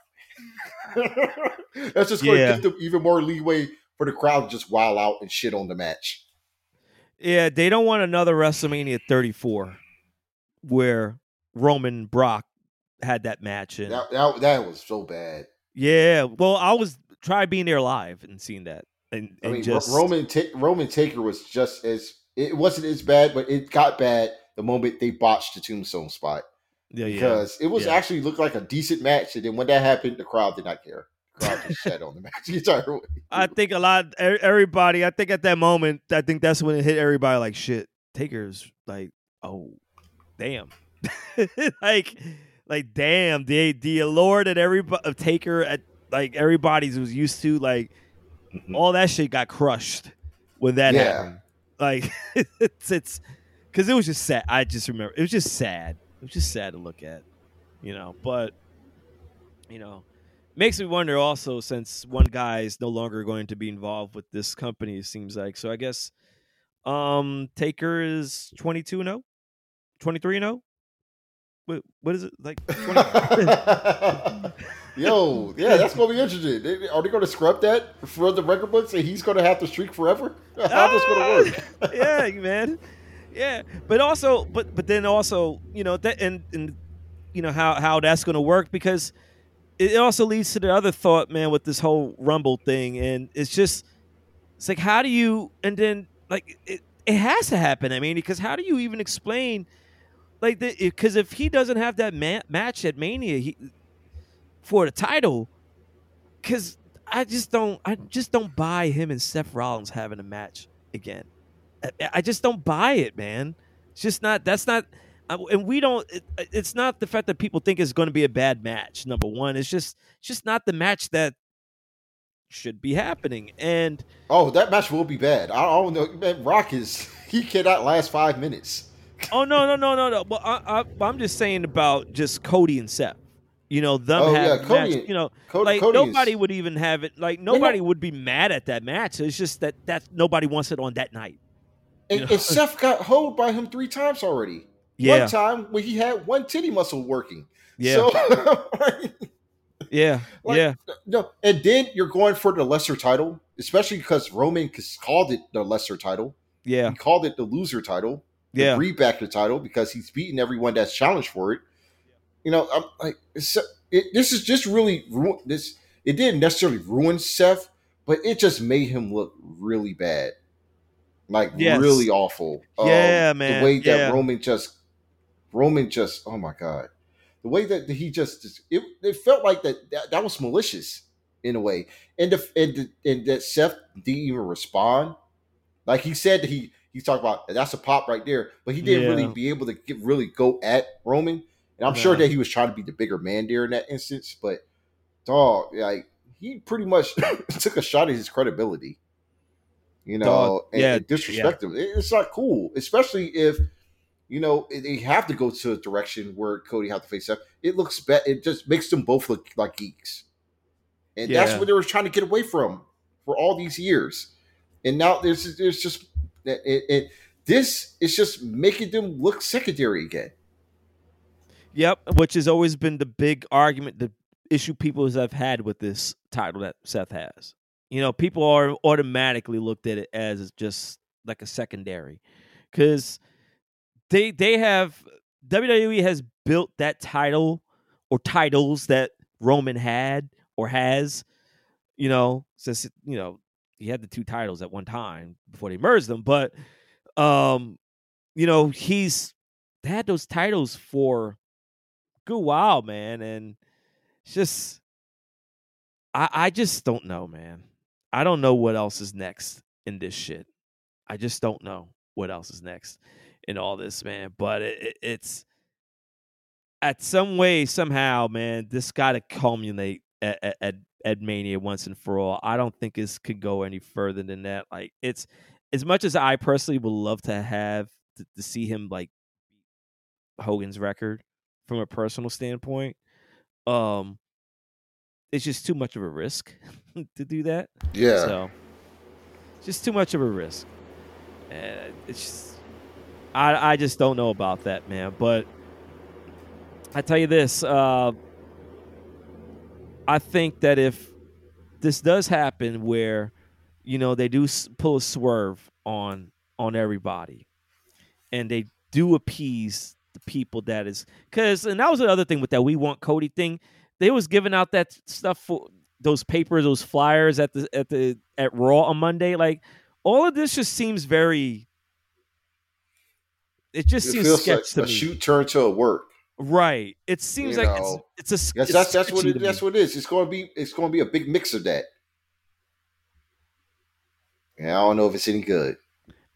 that's just going yeah. to give them even more leeway for the crowd to just wild out and shit on the match. Yeah, they don't want another WrestleMania 34 where Roman Brock had that match. And that, that, that was so bad. Yeah, well, I was try being there live and seeing that. And, and I mean, just... Roman Roman Taker was just as it wasn't as bad, but it got bad the moment they botched the tombstone spot. Yeah, because yeah. it was yeah. actually looked like a decent match, and then when that happened, the crowd did not care crowd just on the match the entire way. I think a lot, everybody. I think at that moment, I think that's when it hit everybody. Like shit, Taker's like, oh, damn, like, like damn, the the allure that everybody Taker at like everybody's was used to, like, mm-hmm. all that shit got crushed when that yeah. happened. Like, it's it's because it was just sad. I just remember it was just sad. It was just sad to look at, you know. But you know, makes me wonder also since one guy is no longer going to be involved with this company it seems like so i guess um taker is 22 and 0 23 0 what, what is it like yo yeah that's gonna be interesting. They, are they gonna scrub that for the record books and he's gonna have to streak forever? How's ah, this gonna work? ah, yeah man. Yeah but also but but then also you know that and and you know how how that's gonna work because it also leads to the other thought, man, with this whole Rumble thing, and it's just, it's like, how do you, and then like it, it has to happen. I mean, because how do you even explain, like, because if he doesn't have that ma- match at Mania he, for the title, because I just don't, I just don't buy him and Seth Rollins having a match again. I, I just don't buy it, man. It's just not. That's not and we don't. It, it's not the fact that people think it's going to be a bad match. Number one, it's just it's just not the match that should be happening. And oh, that match will be bad. I don't know. Man, Rock is he cannot last five minutes. Oh no no no no no. Well, I, I, I'm just saying about just Cody and Seth. You know them oh, have yeah, Cody, match, you know Cody, like nobody would even have it like nobody no, would be mad at that match. It's just that that nobody wants it on that night. And, and Seth got hold by him three times already. Yeah. One time when he had one titty muscle working. Yeah. So, yeah. Like, yeah. No, and then you're going for the lesser title, especially because Roman called it the lesser title. Yeah. He called it the loser title. The yeah. Rebacker title because he's beaten everyone that's challenged for it. You know, I'm like, it, this is just really this. It didn't necessarily ruin Seth, but it just made him look really bad, like yes. really awful. Yeah, um, man. The way that yeah. Roman just Roman just, oh my god, the way that he just, it, it felt like that, that that was malicious in a way, and the, and the, and that Seth didn't even respond. Like he said that he he's talking about that's a pop right there, but he didn't yeah. really be able to get really go at Roman. And I'm yeah. sure that he was trying to be the bigger man there in that instance, but dog, like he pretty much took a shot at his credibility. You know, dog, and, yeah, and disrespect yeah. him. It's not cool, especially if you know, they have to go to a direction where Cody have to face up. It looks bad. It just makes them both look like geeks, and that's what they were trying to get away from for all these years. And now there's there's just it, it this is just making them look secondary again. Yep, which has always been the big argument, the issue people have had with this title that Seth has. You know, people are automatically looked at it as just like a secondary because they they have WWE has built that title or titles that Roman had or has, you know, since you know he had the two titles at one time before they merged them, but um, you know, he's had those titles for a good while, man, and it's just I I just don't know, man. I don't know what else is next in this shit. I just don't know what else is next in all this, man. But it, it, it's at some way, somehow, man, this got to culminate at, at, at Ed mania once and for all. I don't think this could go any further than that. Like it's as much as I personally would love to have to, to see him like Hogan's record from a personal standpoint. Um, it's just too much of a risk to do that. Yeah. So just too much of a risk. And it's just, I I just don't know about that, man. But I tell you this, uh, I think that if this does happen, where you know they do pull a swerve on on everybody, and they do appease the people that is because, and that was the other thing with that we want Cody thing. They was giving out that stuff for those papers, those flyers at the at the at Raw on Monday. Like all of this just seems very. It just it seems sketch like to a shoot turned to a work. Right. It seems you like know, it's, it's a that's that's, that's what it, that's what it is. It's going to be it's going to be a big mix of that. Yeah, I don't know if it's any good.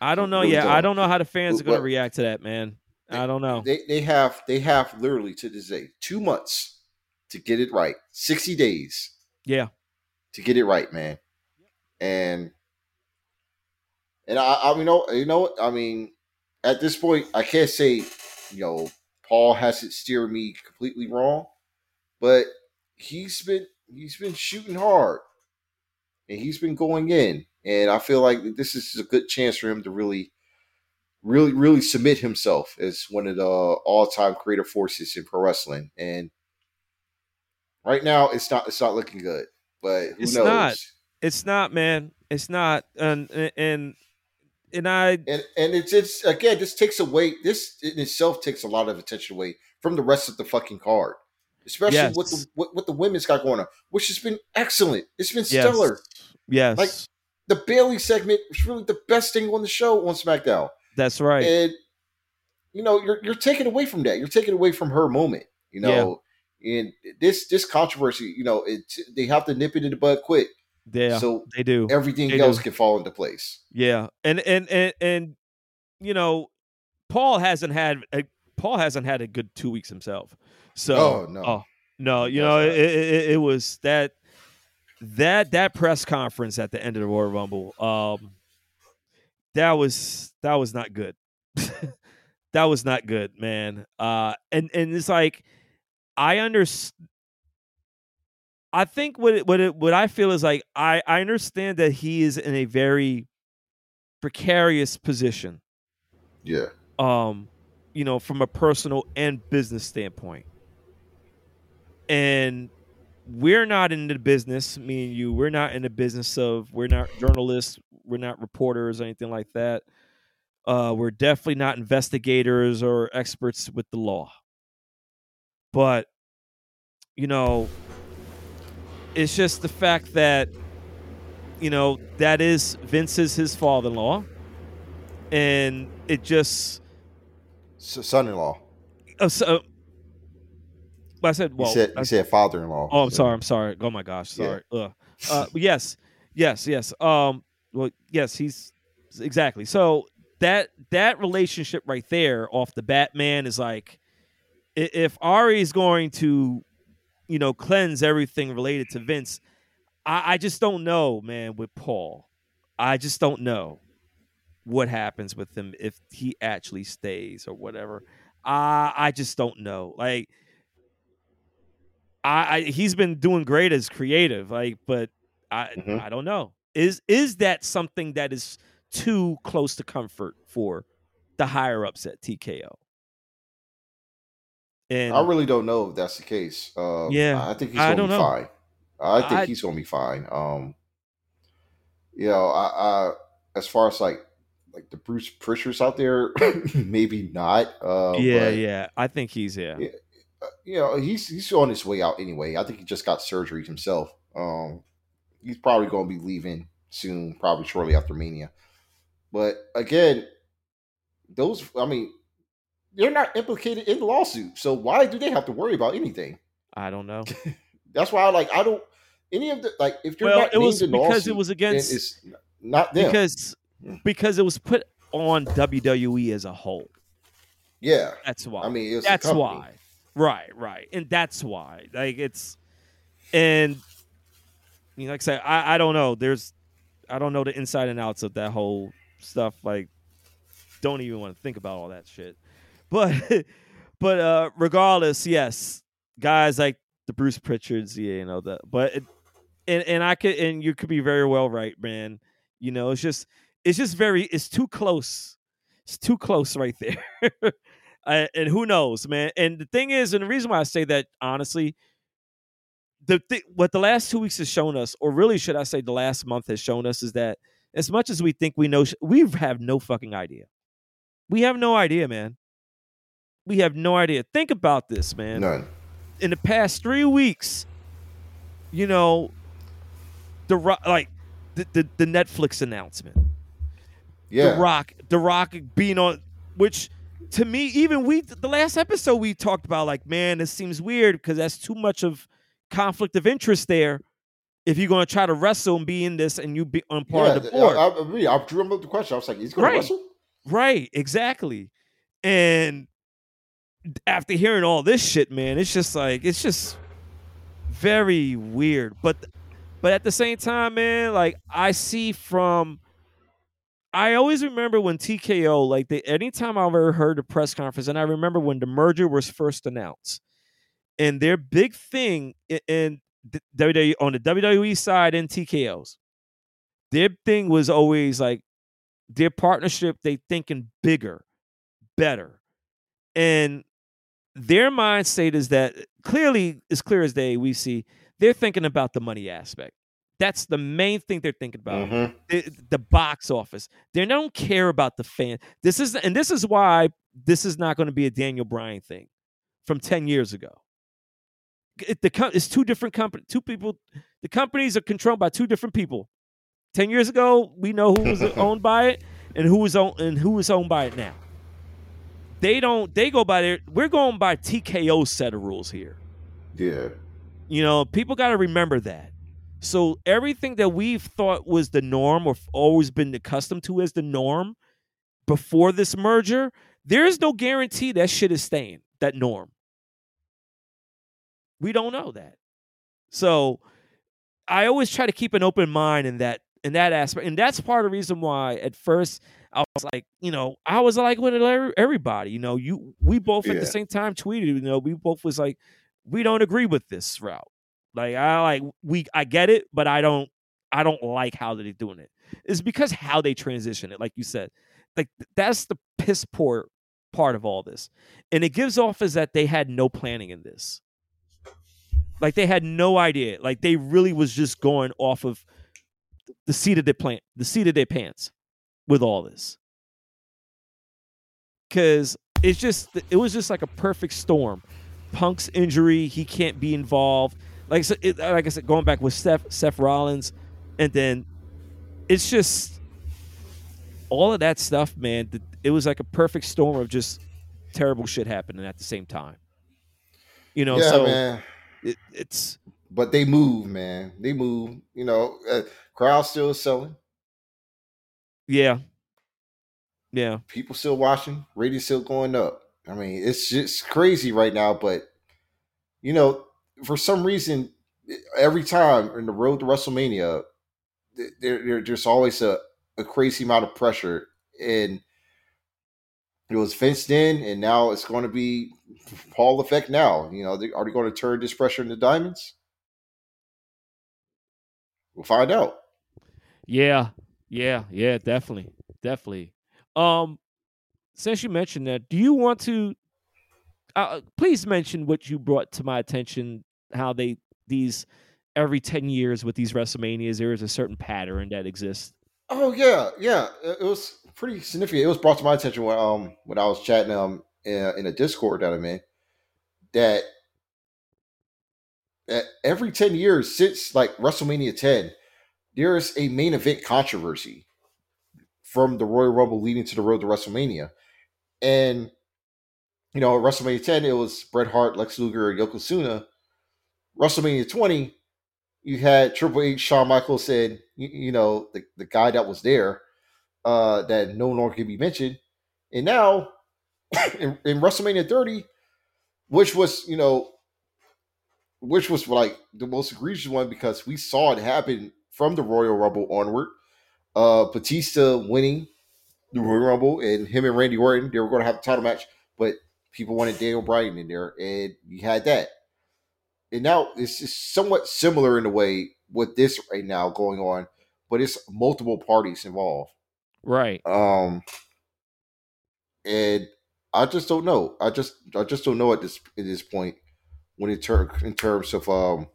I don't know. Really yeah, don't. I don't know how the fans are going to react to that, man. They, I don't know. They they have they have literally to this day two months to get it right. Sixty days. Yeah. To get it right, man. And and I, I mean, know, you know, what? I mean, at this point, I can't say, you know, Paul hasn't steered me completely wrong, but he's been he's been shooting hard, and he's been going in, and I feel like this is a good chance for him to really, really, really submit himself as one of the all-time creative forces in pro wrestling. And right now, it's not it's not looking good, but who it's knows? Not. It's not, man. It's not, and and and I and and it's it's again this takes away this in itself takes a lot of attention away from the rest of the fucking card, especially yes. with the what, what the women's got going on, which has been excellent. It's been stellar. Yes, like the Bayley segment was really the best thing on the show on SmackDown. That's right. And you know you're you're taking away from that. You're taking away from her moment. You know, yeah. and this this controversy, you know, it they have to nip it in the bud quick yeah, so they do. Everything they else do. can fall into place. Yeah, and and and and you know, Paul hasn't had a, Paul hasn't had a good two weeks himself. So oh no, oh, no, you know, it, it, it, was that that that press conference at the end of the Royal Rumble. Um, that was that was not good. that was not good, man. Uh, and and it's like I understand I think what it, what it, what I feel is like I I understand that he is in a very precarious position. Yeah. Um, you know, from a personal and business standpoint. And we're not in the business, me and you, we're not in the business of we're not journalists, we're not reporters or anything like that. Uh, we're definitely not investigators or experts with the law. But you know, it's just the fact that you know that is Vince's his father-in-law, and it just so son-in-law. Uh, so, I said, well, you said, you said father-in-law. Oh, I'm so. sorry. I'm sorry. Oh my gosh, sorry. Yeah. Uh, yes, yes, yes. Um, well, yes, he's exactly. So that that relationship right there, off the Batman, is like, if Ari is going to you know, cleanse everything related to Vince. I, I just don't know, man, with Paul. I just don't know what happens with him if he actually stays or whatever. I I just don't know. Like I, I he's been doing great as creative, like, but I mm-hmm. I don't know. Is is that something that is too close to comfort for the higher ups at TKO? And I really don't know if that's the case. Um, yeah, I think he's to be know. fine. I think I, he's going to be fine. Um, you know, I, I, as far as like like the Bruce Pritchards out there, maybe not. Uh, yeah, yeah, I think he's yeah. yeah. Uh, you know, he's he's on his way out anyway. I think he just got surgery himself. Um, he's probably going to be leaving soon, probably shortly after Mania. But again, those I mean, they're not implicated in the lawsuit, so why do they have to worry about anything? I don't know. That's why I like I don't any of the like if you're well, not it was because lawsuit, it was against it's not them. because because it was put on WWE as a whole. Yeah, that's why. I mean, that's why. Right, right, and that's why. Like it's and you know, like I said, I, I don't know. There's I don't know the inside and outs of that whole stuff. Like, don't even want to think about all that shit. But but uh regardless, yes, guys like the Bruce Pritchards, yeah, you know that. But it, and and I could and you could be very well right, man. You know, it's just it's just very it's too close. It's too close right there. and who knows, man. And the thing is, and the reason why I say that honestly, the th- what the last two weeks has shown us, or really should I say, the last month has shown us, is that as much as we think we know, we have no fucking idea. We have no idea, man. We have no idea. Think about this, man. None. In the past three weeks, you know, the like the, the, the Netflix announcement. Yeah. The Rock, The Rock being on, which to me, even we, the last episode we talked about, like, man, this seems weird because that's too much of conflict of interest there. If you're going to try to wrestle and be in this and you be on part yeah, of the board. I, I, I drew him up the question. I was like, he's right. to wrestle? Right, exactly. And after hearing all this shit, man, it's just like, it's just very weird. But but at the same time, man, like I see from I always remember when TKO, like the anytime I've ever heard a press conference, and I remember when the merger was first announced, and their big thing in WWE on the WWE side and TKOs, their thing was always like their partnership. They thinking bigger, better, and their mindset is that clearly, as clear as day, we see they're thinking about the money aspect. That's the main thing they're thinking about. Mm-hmm. The, the, box office. They don't care about the fan. This is and this is why this is not going to be a Daniel Bryan thing from 10 years ago. It, the it's two different companies, two people. The companies are controlled by two different people. 10 years ago, we know who was owned by it and who was owned and who was owned by it now. They don't they go by their we're going by TKO set of rules here. Yeah. You know, people got to remember that. So everything that we've thought was the norm or always been accustomed to as the norm before this merger, there is no guarantee that shit is staying, that norm. We don't know that. So I always try to keep an open mind in that in that aspect. And that's part of the reason why at first I was like, you know, I was like with everybody, you know, you we both at the same time tweeted, you know, we both was like, we don't agree with this route. Like I like we I get it, but I don't I don't like how they're doing it. It's because how they transition it, like you said. Like that's the piss poor part of all this. And it gives off as that they had no planning in this. Like they had no idea. Like they really was just going off of the seat of their plant, the seat of their pants with all this. Cause it's just it was just like a perfect storm. Punk's injury, he can't be involved like I said, it, like I said, going back with Seth Seth Rollins, and then it's just all of that stuff, man. It was like a perfect storm of just terrible shit happening at the same time. You know, yeah, so man. It, it's but they move, man. They move. You know, uh, crowd still selling. Yeah, yeah. People still watching. Ratings still going up. I mean, it's just crazy right now. But you know, for some reason, every time in the road to WrestleMania, there, there there's always a, a crazy amount of pressure, and it was fenced in, and now it's going to be Paul effect. Now, you know, are they going to turn this pressure into diamonds? We'll find out. Yeah, yeah, yeah, definitely, definitely. Um, since you mentioned that, do you want to uh, please mention what you brought to my attention. How they these every ten years with these WrestleManias, there is a certain pattern that exists. Oh yeah, yeah. It was pretty significant. It was brought to my attention when um when I was chatting um in, in a Discord that I'm in that every 10 years since like WrestleMania 10, there's a main event controversy from the Royal Rumble leading to the road to WrestleMania. And, you know, WrestleMania 10, it was Bret Hart, Lex Luger, and Yokozuna. WrestleMania 20, you had Triple H, Shawn Michaels said, you, you know, the, the guy that was there uh, that no longer can be mentioned. And now, in, in WrestleMania 30, which was, you know, which was like the most egregious one because we saw it happen from the Royal Rumble onward. Uh, Batista winning the Royal Rumble and him and Randy Orton, they were going to have a title match, but people wanted Daniel Bryan in there, and you had that. And now it's just somewhat similar in a way with this right now going on, but it's multiple parties involved. Right. Um and I just don't know. I just I just don't know at this at this point when in ter- in terms of um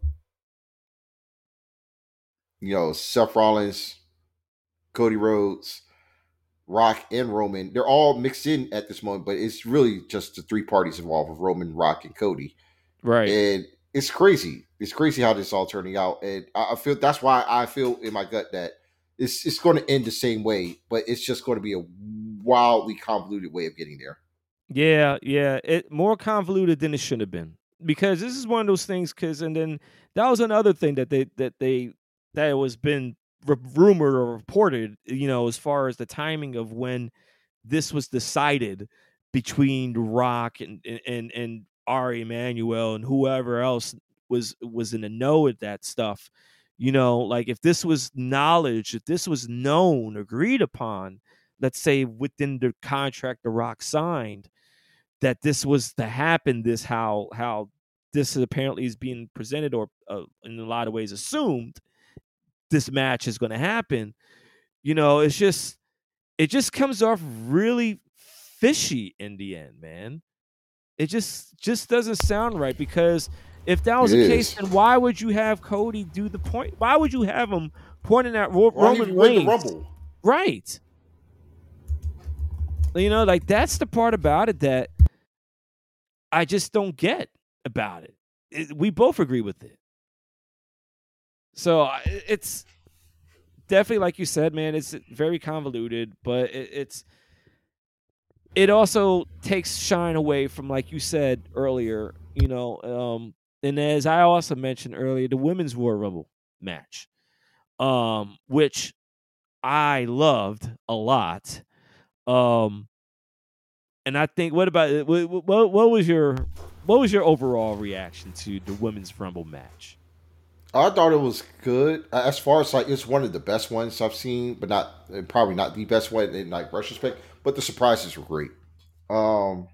you know Seth Rollins, Cody Rhodes, Rock, and Roman. They're all mixed in at this moment, but it's really just the three parties involved with Roman, Rock, and Cody. Right. And it's crazy. It's crazy how this all turning out, and I, I feel that's why I feel in my gut that it's it's going to end the same way, but it's just going to be a wildly convoluted way of getting there. Yeah, yeah, it more convoluted than it should have been because this is one of those things. Because and then that was another thing that they that they that it was been rumored or reported. You know, as far as the timing of when this was decided between Rock and and and Ari Emanuel and whoever else was was in the know with that stuff. You know, like if this was knowledge, if this was known, agreed upon, let's say within the contract the Rock signed, that this was to happen, this how how this apparently is being presented or uh, in a lot of ways assumed this match is going to happen. You know, it's just it just comes off really fishy in the end, man. It just just doesn't sound right because if that was it the is. case, then why would you have Cody do the point? Why would you have him pointing at Ro- Roman Reigns? Right. You know, like that's the part about it that I just don't get about it. it we both agree with it. So it's definitely, like you said, man, it's very convoluted, but it, it's it also takes shine away from, like you said earlier, you know, um, and as I also mentioned earlier, the women's War Rumble match, um, which I loved a lot. Um, and I think, what about what, what, what was your what was your overall reaction to the women's Rumble match? I thought it was good. As far as like it's one of the best ones I've seen, but not probably not the best one in like retrospect. But the surprises were great. Um,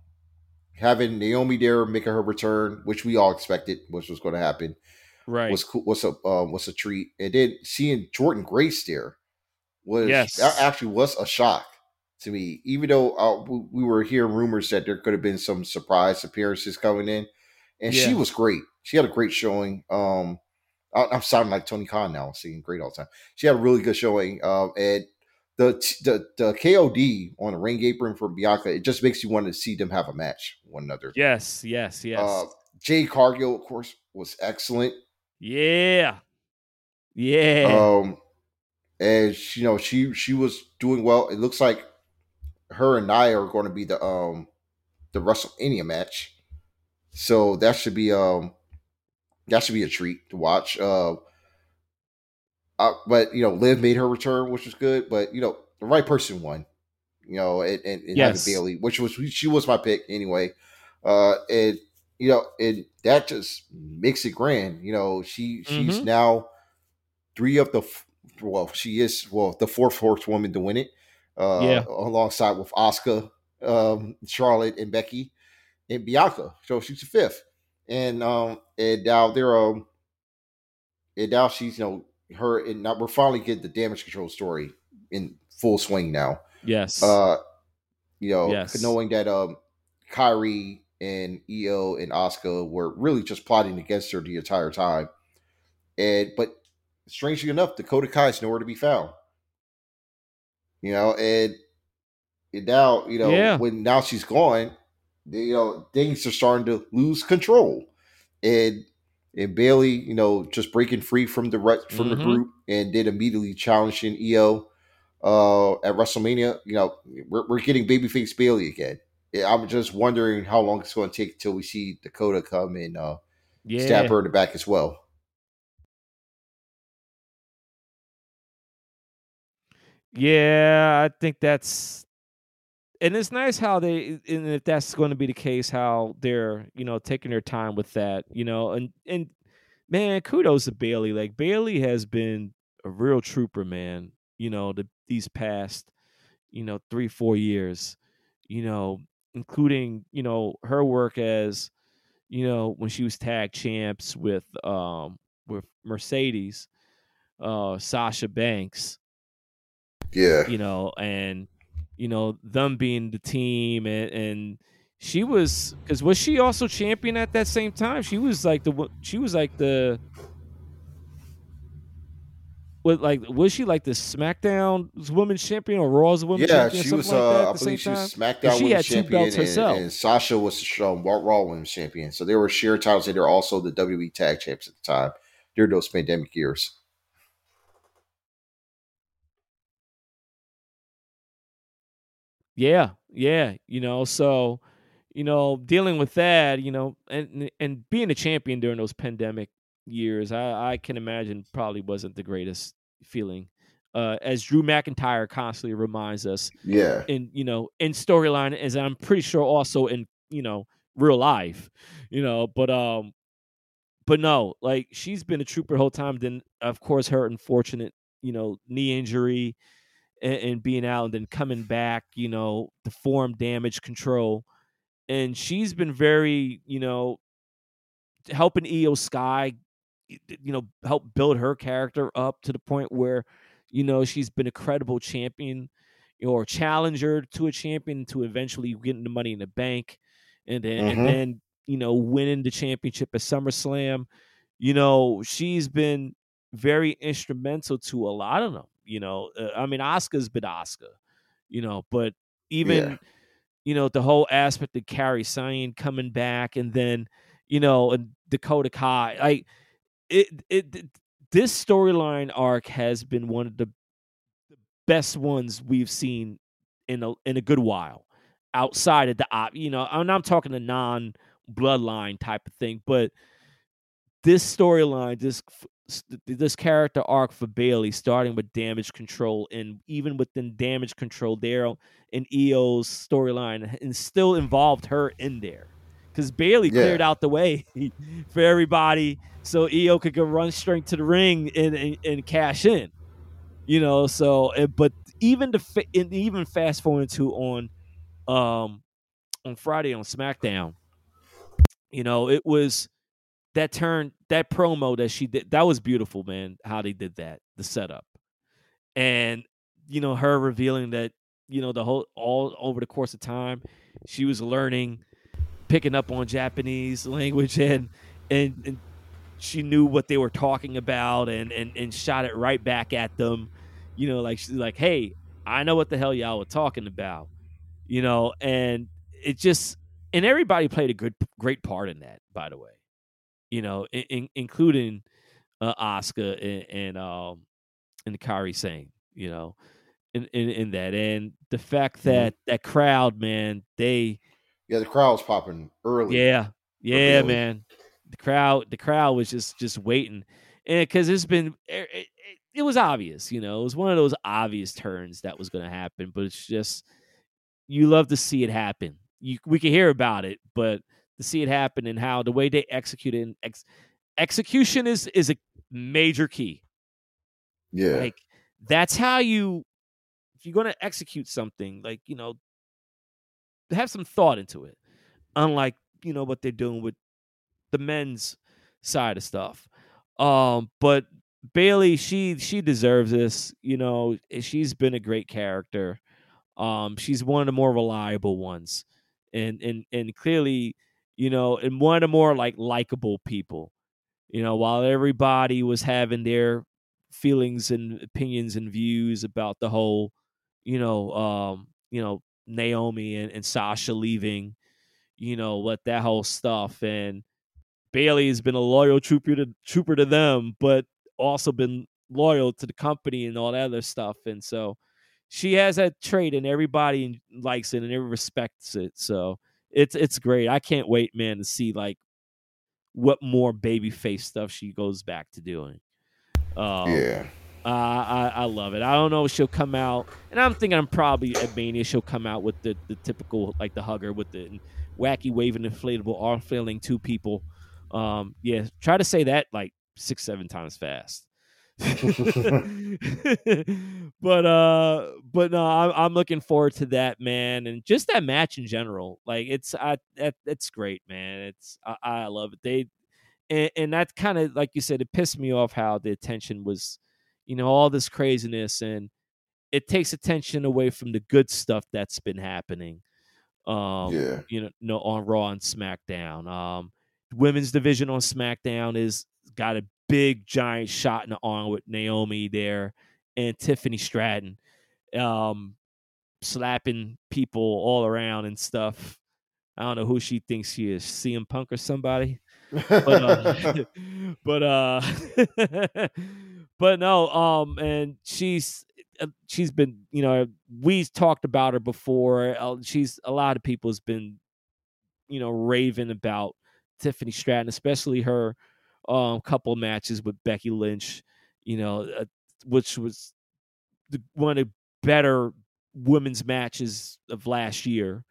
having Naomi there making her return, which we all expected, which was going to happen, right? Was cool. Was a um, was a treat, and then seeing Jordynne Grace there was yes. that actually was a shock to me. Even though uh, we were hearing rumors that there could have been some surprise appearances coming in, and yeah. she was great. She had a great showing. Um, I'm sounding like Tony Khan now, singing great all the time. She had a really good showing. Um, and the, the the KOD on the ring apron for Bianca, it just makes you want to see them have a match one another. Yes, yes, yes. Uh, Jade Cargill, of course, was excellent. Yeah, yeah. Um, and she, you know she she was doing well. It looks like her and I are going to be the um the WrestleMania match, so that should be um that should be a treat to watch. Uh, uh, but you know, Liv made her return, which was good. But you know, the right person won. You know, and, and, and yes. Bayley, which was she was my pick anyway. Uh, and you know, and that just makes it grand. You know, she she's mm-hmm. now three of the well, she is well the fourth horsewoman to win it. Uh, yeah, alongside with Asuka, um, Charlotte, and Becky, and Bianca. So she's the fifth and um and now they're um and now she's you know her and now we're finally getting the damage control story in full swing now. Yes. Uh you know, yes. knowing that um Kairi and Io and Asuka were really just plotting against her the entire time. And but strangely enough, Dakota Kai is nowhere to be found. You know, and And now, you know, yeah. when now she's gone, you know, things are starting to lose control. And and Bayley, you know, just breaking free from the from mm-hmm. the group and then immediately challenging Io uh, at WrestleMania. You know, we're, we're getting babyface Bayley again. I'm just wondering how long it's going to take till we see Dakota come and uh, yeah. stab her in the back as well. Yeah, I think that's and it's nice how they and if that's going to be the case how they're you know taking their time with that you know and and man kudos to Bayley like Bayley has been a real trooper man you know the, these past you know three four years you know including you know her work as you know when she was tag champs with um with mercedes uh sasha banks yeah. You know, and you know them being the team and, and she was because was she also champion at that same time? She was like the she was like the what like was she like the SmackDown Women's Champion or Raw's Women's yeah, Champion? Yeah, she was. Like uh, I believe she was SmackDown Women's Champion, and, and, Sasha was um, Raw Women's Champion. So they were shared titles, and they're also the WWE Tag Champs at the time during those pandemic years. Yeah, yeah, you know, so you know, dealing with that, you know, and and being a champion during those pandemic years, I, I can imagine probably wasn't the greatest feeling. Uh, as Drew McIntyre constantly reminds us, yeah, in you know, in storyline, as I'm pretty sure also in you know real life, you know, but um, but no, like she's been a trooper the whole time. Then of course her unfortunate, you know, knee injury, and, and being out and then coming back, you know, the form damage control. And she's been very, you know, helping Io Sky, you know, help build her character up to the point where, you know, she's been a credible champion or challenger to a champion to eventually getting the money in the bank and then, mm-hmm. and then you know, winning the championship at SummerSlam. You know, she's been very instrumental to a lot of them. You know, uh, I mean, Asuka's been Asuka, you know, but even yeah. you know the whole aspect of Kairi Sane coming back, and then you know, and Dakota Kai, like it, it, it this storyline arc has been one of the, the best ones we've seen in a in a good while outside of the op you know i'm, I'm talking the non bloodline type of thing but this storyline this this character arc for Bayley, starting with damage control, and even within damage control, there in Io's storyline, and still involved her in there, because Bayley yeah. cleared out the way for everybody, so Io could go run straight to the ring and, and, and cash in, you know. So, but even the even fast forward to on, um, on Friday on SmackDown, you know, it was that turn that promo that she did that was beautiful man how they did that the setup. And you know her revealing that you know the whole all over the course of time she was learning picking up on japanese language and and, and she knew what they were talking about and, and and shot it right back at them. You know like she's like hey i know what the hell y'all were talking about you know and it just and everybody played a good great part in that by the way you know, in, including uh, Asuka and, and um and Kairi Sane, you know, in, in in that, and the fact mm-hmm. that mm-hmm. that crowd, man, they yeah, the crowd was popping early. Yeah, yeah, early. man, the crowd, the crowd was just just waiting, and because it's been. It, it, it was obvious, you know, it was one of those obvious turns that was going to happen, but it's just you love to see it happen. You we can hear about it, but to see it happen and how the way they execute it. And ex- execution is is a major key. Yeah, like that's how you if you're going to execute something, like you know, have some thought into it. Unlike you know what they're doing with the men's side of stuff. Um, but Bayley, she she deserves this. You know, she's been a great character. Um, she's one of the more reliable ones, and and and clearly you know, and one of the more like likable people. You know, while everybody was having their feelings and opinions and views about the whole, you know, um, you know, Naomi and, and Sasha leaving, you know, what that whole stuff. And Bayley has been a loyal trooper to trooper to them, but also been loyal to the company and all that other stuff. And so she has that trait and everybody likes it and everyone respects it. So it's it's great. I can't wait, man, to see like what more baby face stuff she goes back to doing. Um, yeah. Uh, I, I love it. I don't know if she'll come out, and I'm thinking I'm probably at Mania she'll come out with the, the typical like the hugger with the wacky waving inflatable arm flailing two people. Um, yeah, try to say that like six seven times fast. but uh but no I'm, I'm looking forward to that man and just that match in general like it's I that, it's great man it's I, I love it they and, and that kind of like you said it pissed me off how the attention was you know all this craziness and it takes attention away from the good stuff that's been happening um yeah. you know no on raw and smackdown um women's division on smackdown is got a big giant shot in the arm with Naomi there and Tiffany Stratton, um, slapping people all around and stuff. I don't know who she thinks she is, CM Punk or somebody. but uh, but uh but no um and she's uh, she's been you know we've talked about her before uh, she's a lot of people's been you know raving about tiffany stratton especially her um, couple matches with Becky Lynch, you know, uh, which was the, one of the better women's matches of last year.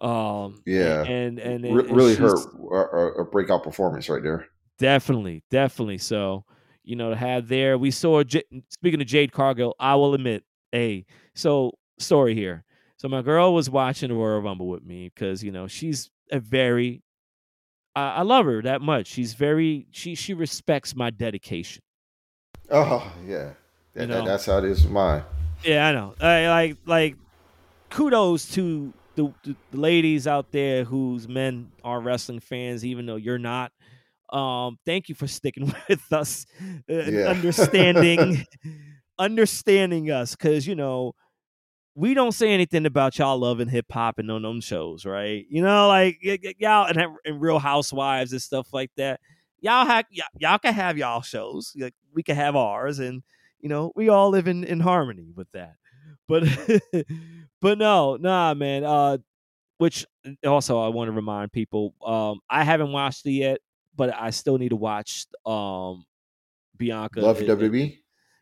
Um, yeah, and and, and, and really her a, a breakout performance right there. Definitely, definitely. So you know to have there, we saw. J- speaking of Jade Cargill, I will admit, hey, so story here. So my girl was watching the Royal Rumble with me because you know she's a very I, I love her that much. She's very she she respects my dedication. Oh yeah, that, you know? that's how it is with mine. Yeah, I know. I, like like kudos to the, the, ladies out there whose men are wrestling fans, even though you're not. Um, thank you for sticking with us, yeah. understanding, understanding us, because you know we don't say anything about y'all loving hip hop and on them shows, right? You know, like y- y- y'all and, and Real Housewives and stuff like that. Y'all have y- y'all can have y'all shows. Like we can have ours, and you know we all live in in harmony with that. But but no, nah, man. Uh, which also I want to remind people, um, I haven't watched it yet, but I still need to watch um Bianca. Love WB.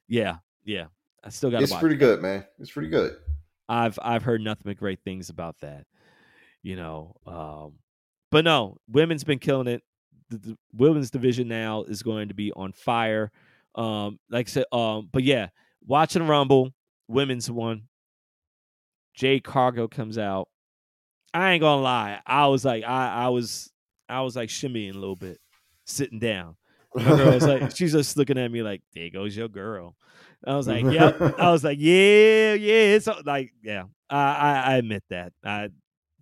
Yeah, yeah. I still got. It's pretty good, man. It's pretty good. I've I've heard nothing but great things about that. You know, um, but no, women's been killing it. The, the, women's division now is going to be on fire. Um, like I said, um, but yeah, watching Rumble, women's one. Jade Cargill comes out. I ain't gonna lie, I was like, I I was I was like shimmying a little bit, sitting down. My girl was like, she's just looking at me like, there goes your girl. I was like, yep. I was like, yeah, yeah. It's like, yeah. I, I, admit that. I,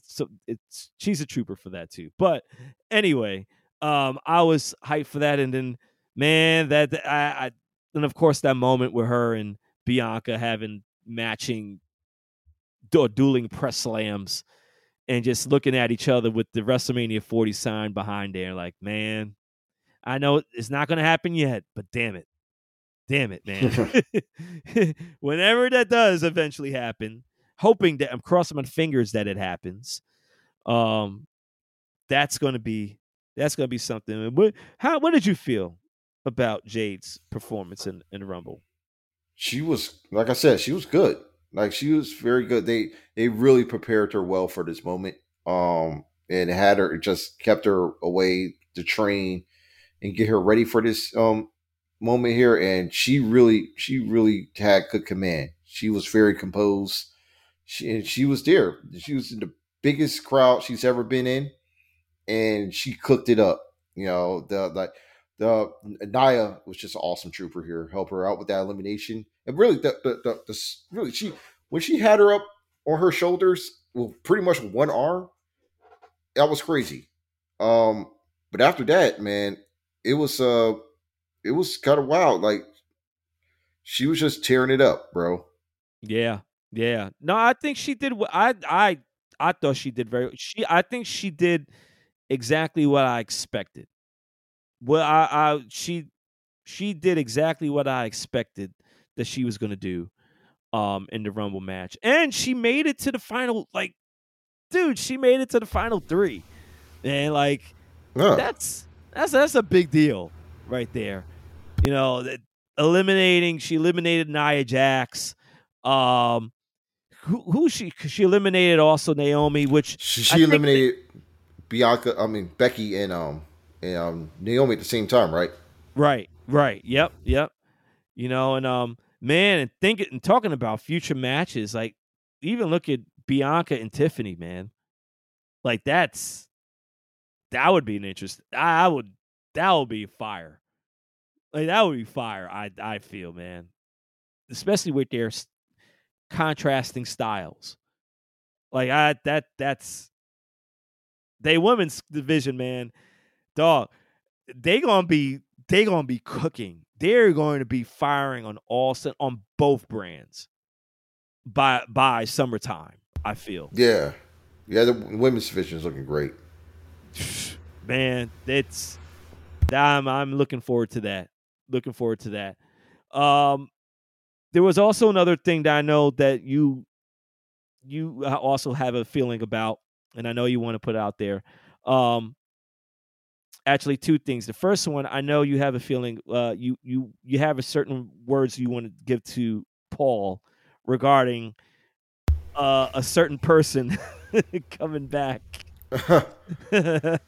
so it's she's a trooper for that too. But anyway, um, I was hyped for that, and then man, that I, I and of course that moment with her and Bianca having matching or dueling press slams and just looking at each other with the WrestleMania 40 sign behind there, like, man, I know it's not going to happen yet, but damn it, damn it, man. Whenever that does eventually happen, hoping that I'm crossing my fingers that it happens. Um, that's gonna be that's gonna be something. What how what did you feel about Jade's performance in, in the Rumble? She was like I said, she was good. Like she was very good. They they really prepared her well for this moment. Um and had her just kept her away to train and get her ready for this um moment here, and she really, she really had good command. She was very composed. She and she was there. She was in the biggest crowd she's ever been in, and she cooked it up. You know, the like the Naya was just an awesome trooper here. Help her out with that elimination, and really the the, the, the really she when she had her up on her shoulders, well, pretty much one arm, that was crazy. Um, but after that, man, it was uh it was kind of wild. Like she was just tearing it up, bro. Yeah, Yeah. No, I think she did. I I I thought she did very. She I think she did exactly what I expected. Well, I, I she she did exactly what I expected that she was going to do um in the Rumble match. And she made it to the final like dude, she made it to the final 3. And like that's that's that's a big deal right there. You know, eliminating she eliminated Nia Jax. Um who, who she she eliminated also Naomi, which she, she eliminated Bianca, I mean Becky and um and um Naomi at the same time, right? Right, right. Yep, yep. You know, and um man, and thinking and talking about future matches, like even look at Bianca and Tiffany, man. Like that's that would be an interest. I, I would that would be fire. Like that would be fire. I I feel, man, especially with their contrasting styles. Like I that that's they women's division, man. Dog, they gonna be they gonna be cooking they're going to be firing on all on both brands by by summertime. I feel. Yeah, yeah. The women's division is looking great. Man, it's I'm I'm looking forward to that. Looking forward to that. Um, there was also another thing that I know that you you also have a feeling about, and I know you want to put out there. Um, actually two things. The first one, I know you have a feeling uh, you you you have a certain words you want to give to Paul regarding uh, a certain person coming back. hey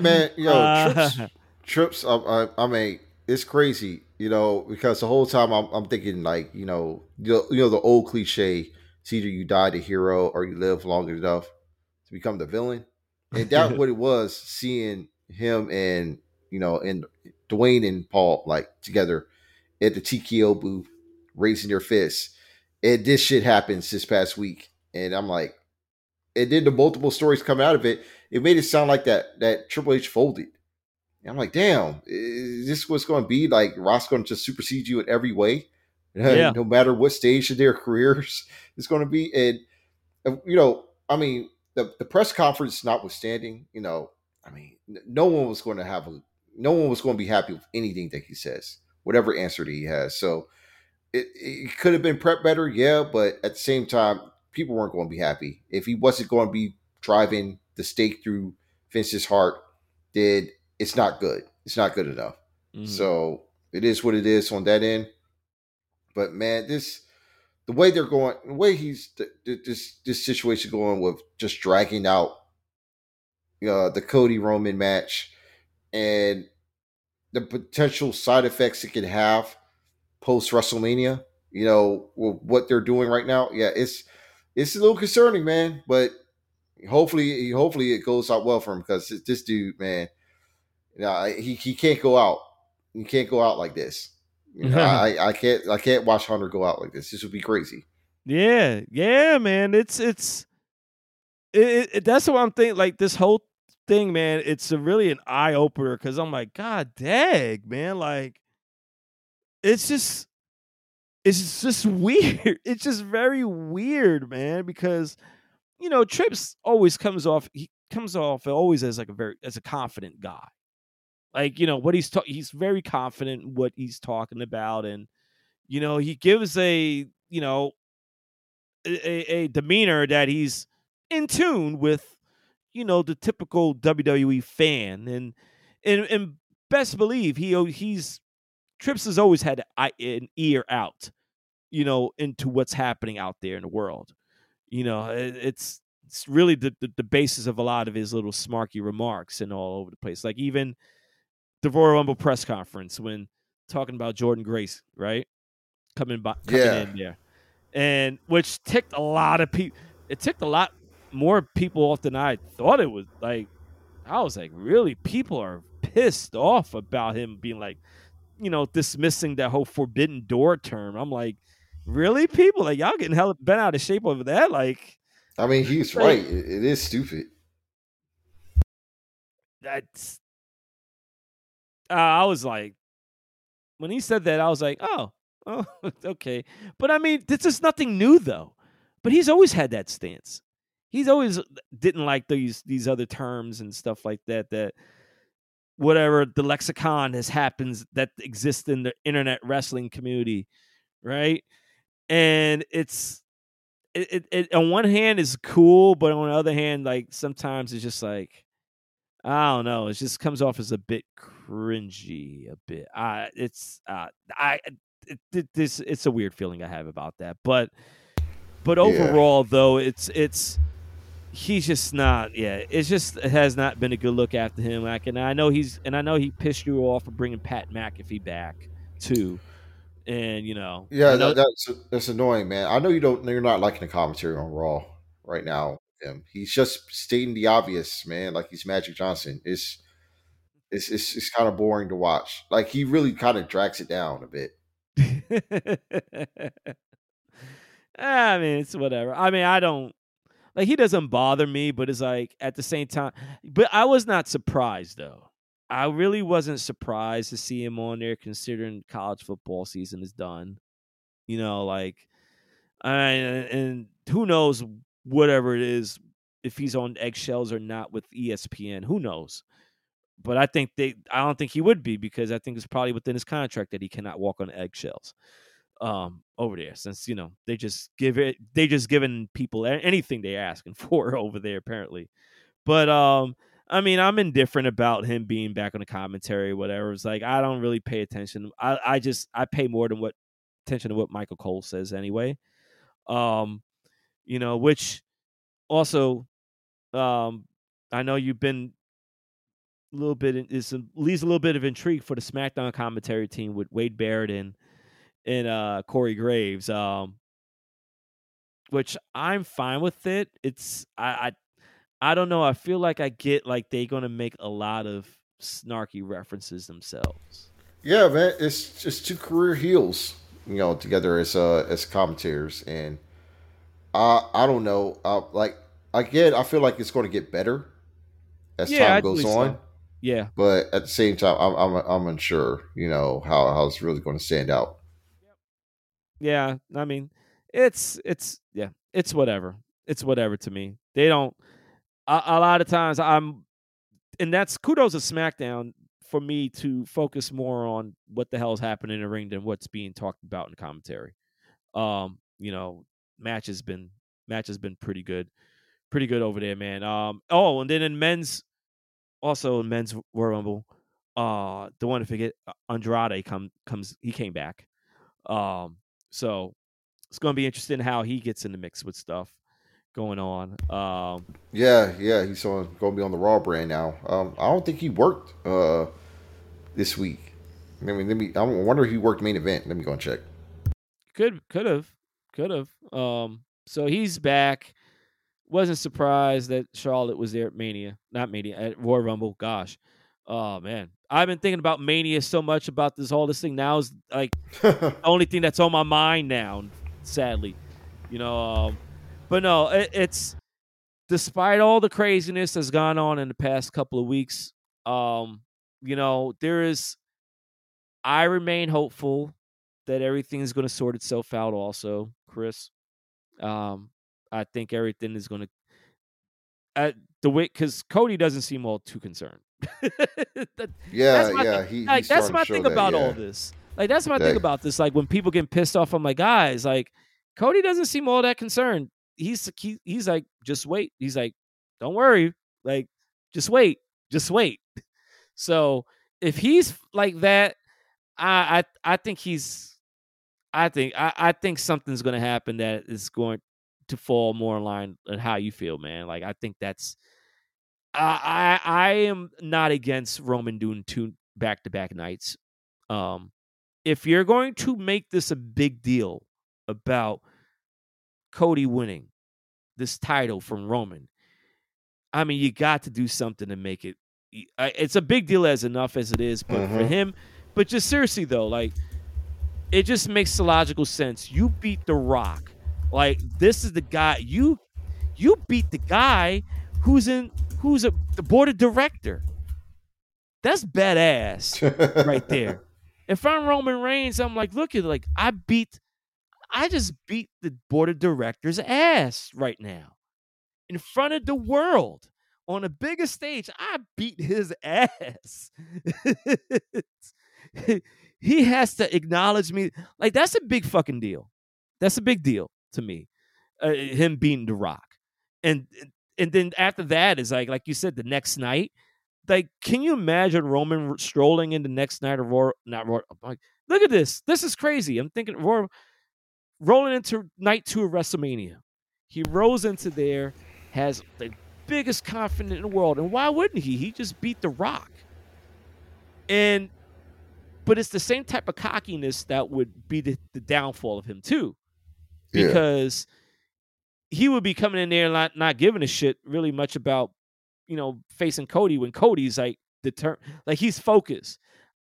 man, yo, uh, trips, trips. I, I, I, mean, it's crazy, you know, because the whole time I'm, I'm thinking like, you know, you know, the old cliche: it's either you die the hero or you live long enough to become the villain. And that's what it was. Seeing him and you know and Dwayne and Paul like together at the TKO booth raising their fists. And this shit happens this past week. And I'm like, and then the multiple stories come out of it, it made it sound like that that Triple H folded. And I'm like, damn, is this what's going to be? Like Ross going to just supersede you in every way, yeah. no matter what stage of their careers is going to be. And uh, you know, I mean, the the press conference notwithstanding, you know, I mean, no one was going to have a, no one was going to be happy with anything that he says, whatever answer that he has. So it, it could have been prep better, yeah, but at the same time, people weren't going to be happy if he wasn't going to be driving the stake through Vince's heart. Then it's not good. It's not good enough. Mm-hmm. So it is what it is on that end. But man, this the way they're going, the way he's this this situation going with just dragging out uh, the Cody Roman match and the potential side effects it could have post WrestleMania. You know what they're doing right now. Yeah, it's it's a little concerning, man. But hopefully, hopefully it goes out well for him because this dude, man, know, he he can't go out. He can't go out like this. You know, I I can't I can't watch Hunter go out like this. This would be crazy. Yeah, yeah, man. It's it's it, it, that's what I'm thinking. Like this whole thing, man, it's a really an eye opener because I'm like, God dang, man, like it's just it's just weird. It's just very weird, man, because you know, Trips always comes off he comes off always as like a very as a confident guy. Like, you know, what he's talking he's very confident what he's talking about and you know, he gives a, you know, a, a demeanor that he's in tune with you know the typical WWE fan, and and and best believe he he's Trips has always had an ear out, you know, into what's happening out there in the world. You know, it's it's really the, the, the basis of a lot of his little smarky remarks and all over the place. Like even the Royal Rumble press conference when talking about Jordynne Grace, right? Coming by, coming yeah. in there, and which ticked a lot of people. It ticked a lot more people off than I thought it was. Like, I was like, really? People are pissed off about him being like, you know, dismissing that whole forbidden door term. I'm like, really? People like y'all getting hell bent out of shape over that? Like, I mean, he's like, right. It, it is stupid. That's. Uh, I was like, when he said that, I was like, oh, oh, okay. But I mean, this is nothing new though. But he's always had that stance. He's always didn't like these these other terms and stuff like that. That whatever the lexicon has happens that exists in the internet wrestling community, right? And it's it, it, it on one hand is cool, but on the other hand, like sometimes it's just like I don't know. It just comes off as a bit cringy, a bit. I it's uh, I it, it, this it's a weird feeling I have about that, but but overall yeah. though, it's it's he's just not. Yeah, it's just it has not been a good look after him. Like, and I know he's and I know he pissed you off for bringing Pat McAfee back too. And you know, yeah, know, that's that's annoying, man. I know you don't. You're not liking the commentary on Raw right now. Him, he's just stating the obvious, man. Like he's Magic Johnson. It's it's it's, it's kind of boring to watch. Like he really kind of drags it down a bit. Ah, I mean, it's whatever. I mean, I don't like he doesn't bother me, but it's like at the same time. But I was not surprised though. I really wasn't surprised to see him on there, considering college football season is done. You know, like, I and who knows whatever it is if he's on eggshells or not with ESPN. Who knows? But I think they. I don't think he would be because I think it's probably within his contract that he cannot walk on eggshells um over there since you know they just give it they just giving people anything they asking for over there apparently but um i mean i'm indifferent about him being back on the commentary whatever it's like i don't really pay attention i i just i pay more than what attention to what michael cole says anyway um you know which also um i know you've been little bit is leaves a little bit of intrigue for the smackdown commentary team with wade barrett and and uh Corey Graves, um, which I'm fine with it. It's I, I I don't know. I feel like I get like they're gonna make a lot of snarky references themselves. Yeah, man, it's just two career heels, you know, together as uh as commentators, and I I don't know, uh, like again, I feel like it's going to get better as yeah, time goes on. So. Yeah, but at the same time, I'm I'm I'm unsure, you know, how how it's really going to stand out yeah, I mean, it's it's yeah, it's whatever. It's whatever to me. They don't. A, a lot of times, I'm, and that's kudos to SmackDown for me to focus more on what the hell is happening in the ring than what's being talked about in commentary. Um, you know, match has been match has been pretty good, pretty good over there, man. Um, oh, and then in men's, also in men's Royal Rumble, uh, the one to forget uh, Andrade come comes he came back. Um, so it's going to be interesting how he gets in the mix with stuff going on. Um, yeah, yeah, he's on going to be on the Raw brand now. Um, I don't think he worked uh, this week. I mean, let me. I wonder if he worked main event. Let me go and check. Could could have could have. Um, so he's back. Wasn't surprised that Charlotte was there at Mania, not Mania at Royal Rumble. Gosh, oh man, I've been thinking about Mania so much about this whole this thing now is like the only thing that's on my mind now. Sadly, you know. Um, but no, it, it's despite all the craziness that's gone on in the past couple of weeks. Um, you know, there is. I remain hopeful that everything's going to sort itself out. Also, Chris, um, I think everything is going to. At the way, because Cody doesn't seem all too concerned. that, yeah, yeah. Thing. He, like that's my thing that, about yeah. all this. Like that's my thing about this. Like when people get pissed off, I'm like, guys, like Cody doesn't seem all that concerned. He's he, he's like, just wait. He's like, don't worry. Like, just wait. Just wait. So if he's like that, I I I think he's I think I, I think something's gonna happen that is going to fall more in line with how you feel, man. Like I think that's I I am not against Roman doing two back to back nights. Um, if you're going to make this a big deal about Cody winning this title from Roman, I mean, you got to do something to make it. It's a big deal as enough as it is, but mm-hmm. for him, but just seriously though, like it just makes the logical sense. You beat The Rock, like this is the guy you you beat the guy who's in who's a the board of director. That's badass right there. If I'm Roman Reigns, I'm like, look at like I beat, I just beat the board of directors' ass right now, in front of the world on the biggest stage. I beat his ass. he has to acknowledge me. Like that's a big fucking deal. That's a big deal to me. Uh, him beating The Rock, and and then after that is like like you said, the next night. Like, can you imagine Roman strolling in the next night of? Not. Like, look at this. This is crazy. I'm thinking Raw rolling into night two of WrestleMania. He rolls into there, has the biggest confidence in the world, and why wouldn't he? He just beat The Rock, and but it's the same type of cockiness that would be the, the downfall of him too, because yeah. he would be coming in there not not giving a shit really much about you know facing Cody when Cody's like the determined, like he's focused,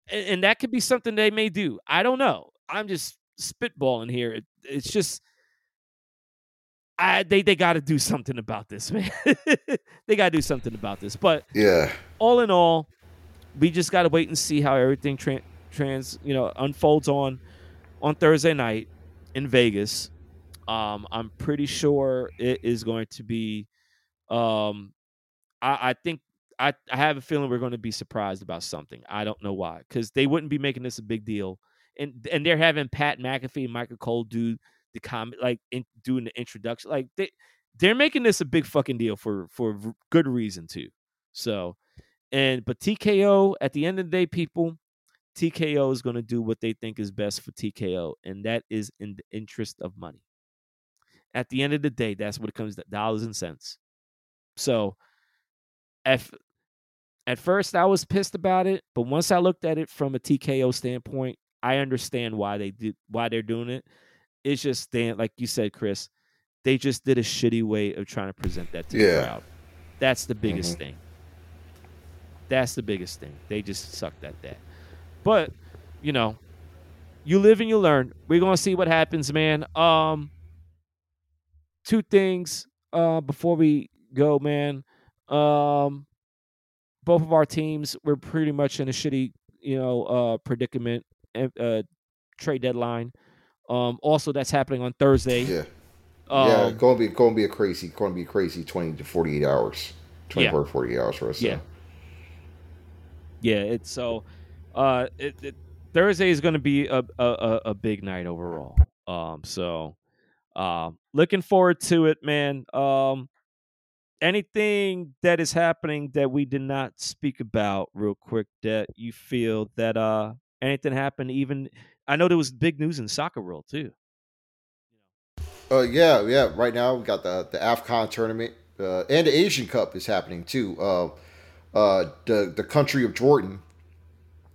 and, and, that could be something they may do. I don't know. I'm just spitballing here. It, it's just. I, they they got to do something about this, man. they got to do something about this. But yeah, all in all, we just got to wait and see how everything tra- trans you know unfolds on on Thursday night in Vegas. Um, I'm pretty sure it is going to be. Um, I, I think I, I have a feeling we're going to be surprised about something. I don't know why, because they wouldn't be making this a big deal, and and they're having Pat McAfee and Michael Cole do the comment, like in, doing the introduction, like they they're making this a big fucking deal for for good reason too. So, and but TKO at the end of the day, people, TKO is going to do what they think is best for TKO, and that is in the interest of money. At the end of the day, that's what it comes to dollars and cents. So, at, at first, I was pissed about it, but once I looked at it from a TKO standpoint, I understand why they did why they're doing it. It's just Dan, like you said, Chris, they just did a shitty way of trying to present that to yeah. the crowd. That's the biggest mm-hmm. thing. That's the biggest thing. They just sucked at that. But, you know, you live and you learn. We're gonna see what happens, man. Um two things uh before we go, man. Um both of our teams were pretty much in a shitty, you know, uh predicament uh trade deadline. Um also that's happening on Thursday. Yeah. Um, yeah, going to be going to be a crazy, going to be crazy twenty to forty eight hours, twenty four yeah. to forty eight hours for us. So. Yeah, yeah. It's so uh, it, it, Thursday is going to be a, a a big night overall. Um, so uh, looking forward to it, man. Um, anything that is happening that we did not speak about real quick that you feel that uh anything happened even I know there was big news in soccer world too. Uh yeah, yeah. Right now we got the the AFCON tournament uh, and the Asian Cup is happening too. Uh uh the the country of Jordan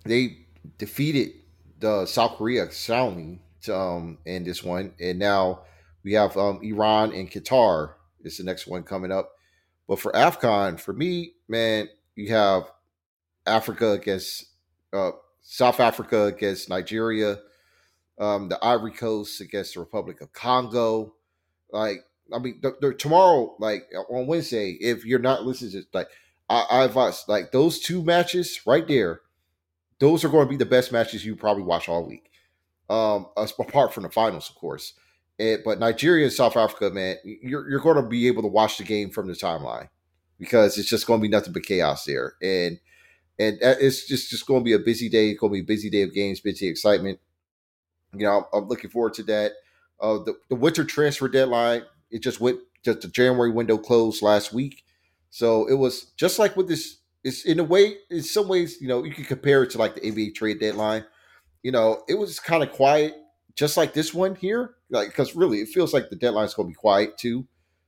they defeated the South Korea soundly um, in this one, and now we have um, Iran and Qatar. Is the next one coming up? But for Afcon, for me, man, you have Africa against uh, South Africa against Nigeria, um, the Ivory Coast against the Republic of Congo. Like, I mean, the, the, tomorrow, like on Wednesday, if you're not listening to like, I, I advise like those two matches right there those are going to be the best matches you probably watch all week. Um, apart from the finals, of course. And, but Nigeria and South Africa, man, you're you're going to be able to watch the game from the timeline because it's just going to be nothing but chaos there, and and it's just just going to be a busy day. It's going to be a busy day of games, busy excitement. You know, I'm, I'm looking forward to that. Uh, the the winter transfer deadline it just went just the January window closed last week, so it was just like with this it's in a way, in some ways, you know, you can compare it to like the NBA trade deadline. You know, it was kind of quiet, just like this one here. Like, because really, it feels like the deadline is going to be quiet too.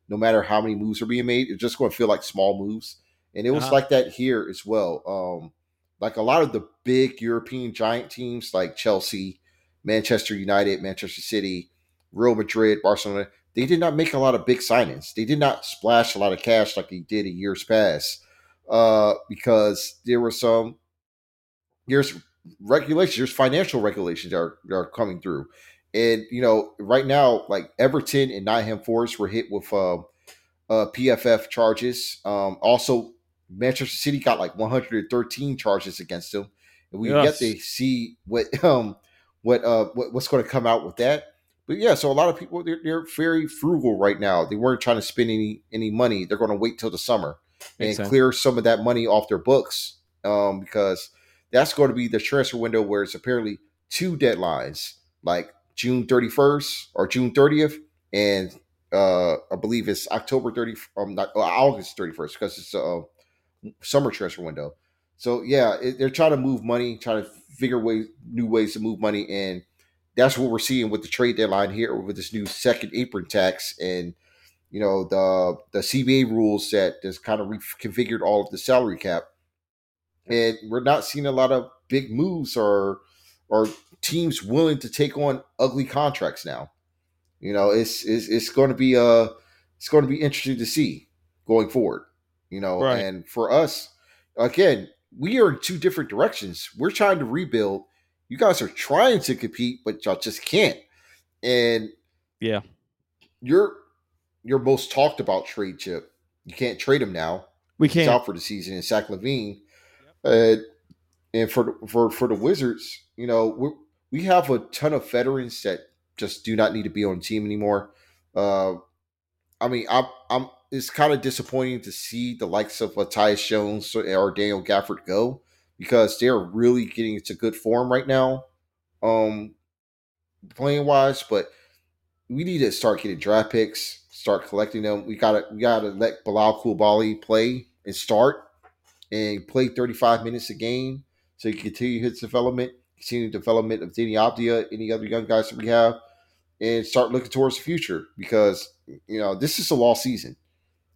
No matter how many moves are being made, it's just going to feel like small moves. And it was uh-huh. like that here as well. Um, like a lot of the big European giant teams like Chelsea, Manchester United, Manchester City, Real Madrid, Barcelona, they did not make a lot of big signings. They did not splash a lot of cash like they did in years past uh, because there were some there's regulations, there's financial regulations that are, that are coming through, and you know right now like Everton and Nottingham Forest were hit with uh, uh, PFF charges. Um, also, Manchester City got like 113 charges against them, and we yes. get to see what um what uh what, what's going to come out with that. But yeah, so a lot of people they're, they're very frugal right now. They weren't trying to spend any any money. They're going to wait till the summer and clear some of that money off their books um, because that's going to be the transfer window where it's apparently two deadlines, like June 31st or June 30th, and uh, I believe it's October 30, um, not uh, August 31st because it's a summer transfer window. So yeah, it, they're trying to move money, trying to figure ways, new ways to move money, and that's what we're seeing with the trade deadline here with this new second apron tax and you know the the CBA rules that has kind of reconfigured all of the salary cap, and we're not seeing a lot of big moves or or teams willing to take on ugly contracts now. You know, it's it's, it's going to be uh it's going to be interesting to see going forward. You know, right. and for us, again, we are in two different directions. We're trying to rebuild. You guys are trying to compete, but y'all just can't. And yeah, your your most talked about trade chip. You can't trade him now. We can't. He's out for the season. And Zach LaVine, Yep. Uh, and for for for the Wizards, you know, we have a ton of veterans that just do not need to be on team anymore. Uh, I mean, I'm I'm. It's kind of disappointing to see the likes of Tyus Jones or Daniel Gafford go because they're really getting into good form right now, um, playing wise. But we need to start getting draft picks, start collecting them. We gotta we gotta let Bilal Coulibaly play and start and play 35 minutes a game so he can continue his development, continue development of Deni Avdija, any other young guys that we have, and start looking towards the future because you know this is a lost season,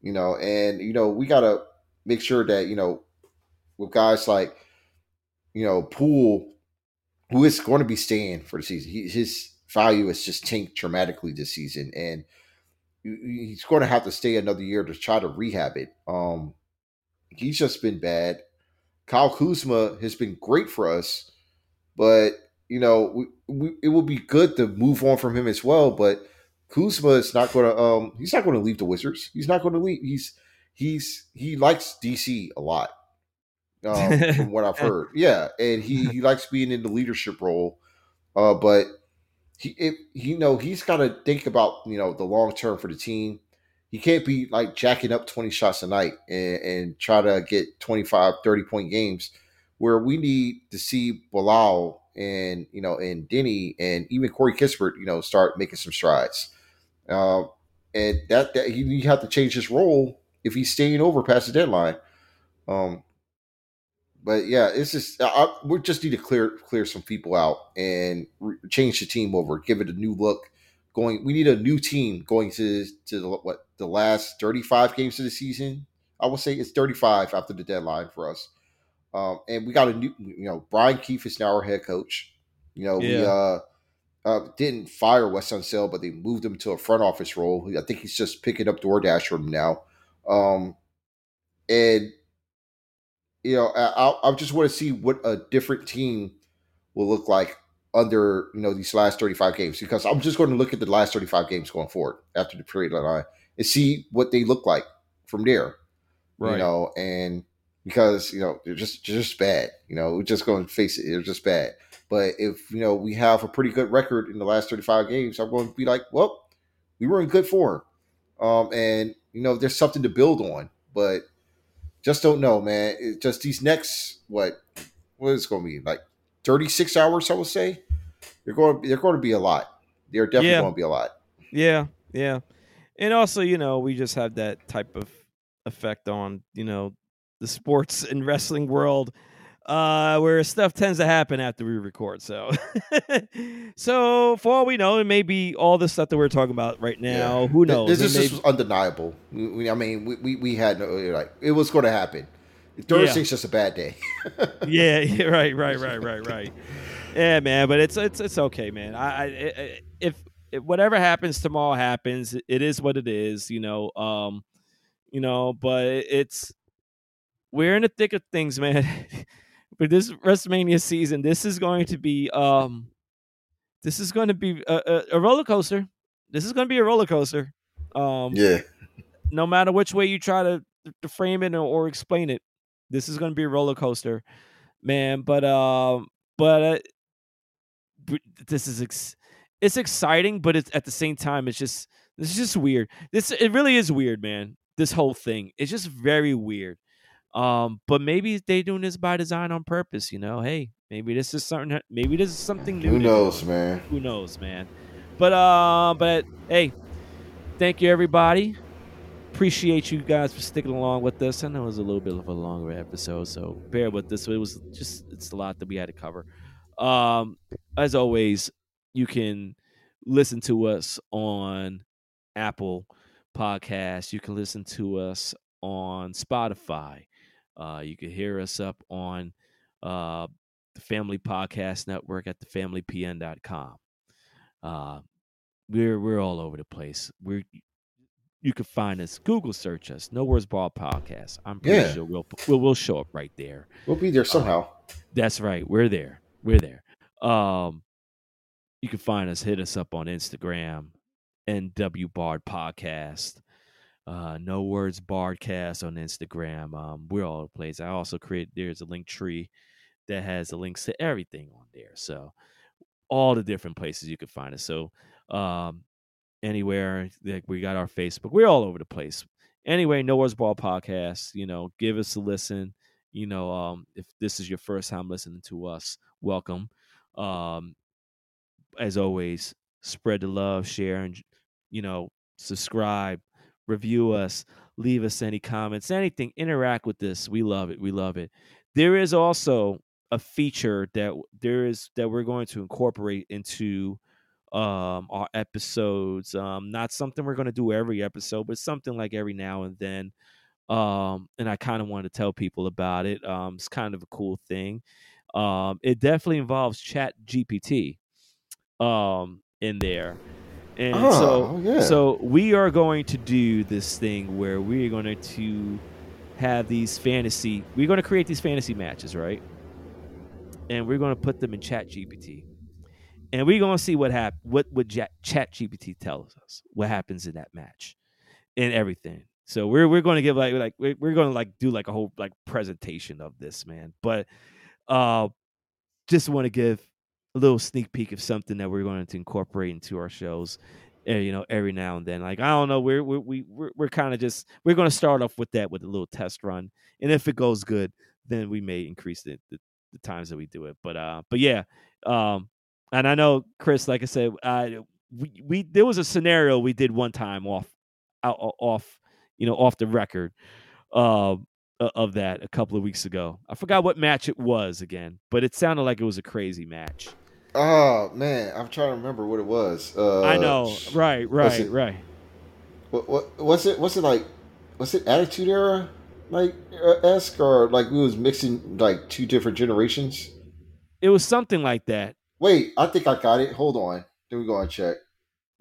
you know, and you know we gotta make sure that you know with guys like you know Poole, who is going to be staying for the season, he, his value has just tanked dramatically this season, and he's going to have to stay another year to try to rehab it. Um, he's just been bad. Kyle Kuzma has been great for us, but you know, we, we, it would be good to move on from him as well. But Kuzma is not going to. Um, he's not going to leave the Wizards. He's not going to leave. He's he's he likes DC a lot, um, from what I've heard. Yeah, and he he likes being in the leadership role. Uh, but he, it, you know, he's got to think about you know the long term for the team. He can't be like jacking up 20 shots a night and, and try to get 25, 30 point games where we need to see Bilal and you know and Deni and even Corey Kispert, you know, start making some strides. Uh, and that, that he have to change his role if he's staying over past the deadline. Um, but yeah, it's just I, we just need to clear clear some people out and re- change the team over, give it a new look. Going, we need a new team going to to the, what the last thirty five games of the season. I will say it's thirty five after the deadline for us. Um, and we got a new, you know, Brian Keefe is now our head coach. You know, yeah. we uh, uh, didn't fire Wes Unseld, but they moved him to a front office role. I think he's just picking up DoorDash from now. Um, and you know, I, I just want to see what a different team will look like under you know these last 35 games because I'm just going to look at the last 35 games going forward after the period line and see what they look like from there. Right. You know, and because you know they're just just bad. You know, we're just going to face it; they're just bad. But if you know we have a pretty good record in the last 35 games, I'm going to be like, well, we were in good form, um, and you know there's something to build on. But just don't know, man. It just these next what what is going to be like 36 hours? I would say they're going they're going to be a lot. They're definitely yeah. going to be a lot. Yeah, yeah, and also you know we just have that type of effect on you know the sports and wrestling world uh, where stuff tends to happen after we record. So, so for all we know, it may be all the stuff that we're talking about right now. Yeah. Who knows? This, this is undeniable. We, I mean, we, we, we had no like it was going to happen. Thursday's yeah. just a bad day. yeah, yeah, right, right, right, right, right. Yeah, man, but it's it's it's okay, man. I, I if, if whatever happens tomorrow happens, it is what it is, you know. Um, you know, but it's we're in the thick of things, man. for this WrestleMania season, this is going to be um, this is going to be a, a, a roller coaster. This is going to be a roller coaster. Um, yeah. No matter which way you try to, to frame it or, or explain it, this is going to be a roller coaster. man. But um, but uh, this is ex- it's exciting, but it's at the same time it's just it's just weird. This it really is weird, man. This whole thing it's just very weird. Um, but maybe they doing this by design on purpose. You know, hey, maybe this is something. Maybe this is something new. Who knows, man? Who knows, man? But uh, but hey, thank you everybody. Appreciate you guys for sticking along with us. I know it was a little bit of a longer episode, so bear with this. It was just it's a lot that we had to cover. Um, as always, you can listen to us on Apple Podcasts. You can listen to us on Spotify. Uh, you can hear us up on uh, the Family Podcast Network at thefamilypn.com. Uh, we're we're all over the place. We're you can find us. Google search us. No Words Barred Podcast. I'm pretty yeah. sure we'll, we'll we'll show up right there. We'll be there somehow. Uh, that's right. We're there. We're there. Um, you can find us. Hit us up on Instagram, NW Barred Podcast. Uh, no Words Barredcast on Instagram. Um, we're all the place. I also create. There's a link tree that has the links to everything on there. So all the different places you can find us. So um, anywhere. Like we got our Facebook. We're all over the place. Anyway, No Words Barred podcast. You know, give us a listen. You know, um, if this is your first time listening to us, welcome. Um, as always, spread the love, share, and you know, subscribe, review us, leave us any comments, anything. Interact with this. We love it. We love it. There is also a feature that there is that we're going to incorporate into um our episodes um not something we're going to do every episode but something like every now and then um and i kind of want to tell people about it um it's kind of a cool thing um it definitely involves chat gpt um in there and oh, so yeah. so we are going to do this thing where we're going to have these fantasy we're going to create these fantasy matches right and we're going to put them in chat gpt and we're gonna see what happen. What what Chat GPT tells us what happens in that match, and everything. So we're we're going to give like like we're, we're going to like do like a whole like presentation of this man, but uh, just want to give a little sneak peek of something that we're going to incorporate into our shows. Uh, you know, every now and then. Like I don't know, we're we're we, we're, we're kind of just we're going to start off with that with a little test run, and if it goes good, then we may increase the, the, the times that we do it. But uh, but yeah, um, and I know Chris, like I said, uh, we, we there was a scenario we did one time off, out, off, you know, off the record, uh, of that a couple of weeks ago. I forgot what match it was again, but it sounded like it was a crazy match. Oh man, I'm trying to remember what it was. Uh, I know, right, right, it, right. What, what what's it? What's it like? Was it Attitude Era like uh, esque or like we was mixing like two different generations? It was something like that. Wait, I think I got it. Hold on. Then we go and check.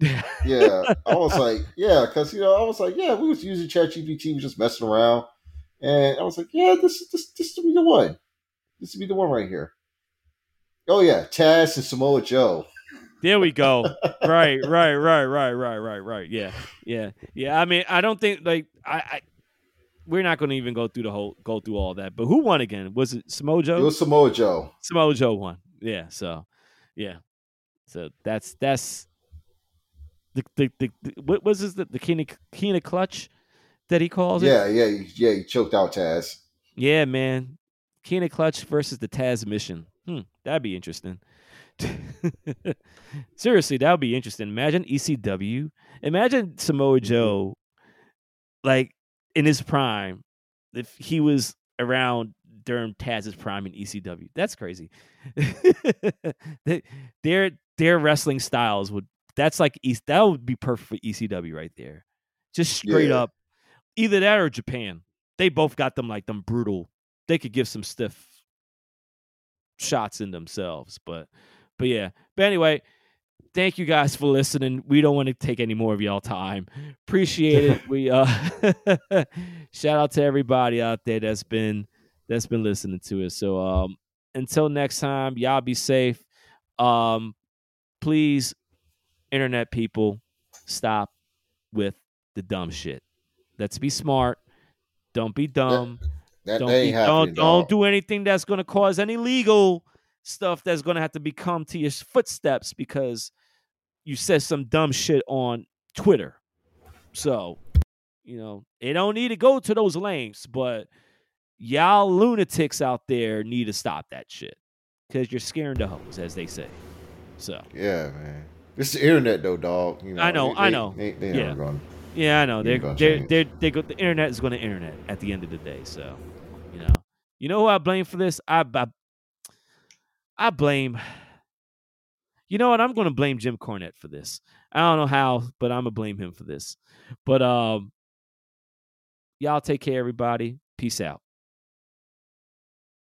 yeah, I was like, yeah, because you know, I was like, yeah, we was using ChatGPT, we was just messing around, and I was like, yeah, this this this to be the one. This to be the one right here. Oh yeah, Taz and Samoa Joe. There we go. right, right, right, right, right, right, right. Yeah, yeah, yeah. I mean, I don't think like I, I we're not going to even go through the whole go through all that. But who won again? Was it Samoa Joe? It was Samoa Joe. Samoa Joe won. Yeah. So yeah. So that's that's the the, the, the what was this the, the Kina Kina clutch that he calls yeah, it? Yeah, yeah, yeah. He choked out Taz. Yeah, man. Kina clutch versus the Tazmission. Hmm, that'd be interesting. Seriously, that would be interesting. Imagine ECW. Imagine Samoa mm-hmm. Joe, like in his prime, if he was around during Taz's prime in ECW. That's crazy. their their wrestling styles would that's like East that would be perfect for ECW right there. Just straight yeah. up. Either that or Japan. They both got them like them brutal. They could give some stiff shots in themselves. But but yeah. But anyway, thank you guys for listening. We don't want to take any more of y'all time. Appreciate it. we uh shout out to everybody out there that's been that's been listening to it. So um until next time, y'all be safe. Um, please, internet people, stop with the dumb shit. Let's be smart. Don't be dumb. That don't, be, don't, don't do anything that's going to cause any legal stuff that's going to have to become to your footsteps because you said some dumb shit on Twitter. So, you know, it don't need to go to those lengths, but y'all lunatics out there need to stop that shit because you're scaring the hoes, as they say. So yeah, man, it's the internet though, dog. You know, I know, they, I know. They, they, yeah. Yeah, I know. They're they're, they're, they go. The internet is going to internet at the end of the day. So, you know, you know who I blame for this? I I, I blame. You know what? I'm going to blame Jim Cornette for this. I don't know how, but I'm gonna blame him for this. But um, y'all take care, everybody. Peace out.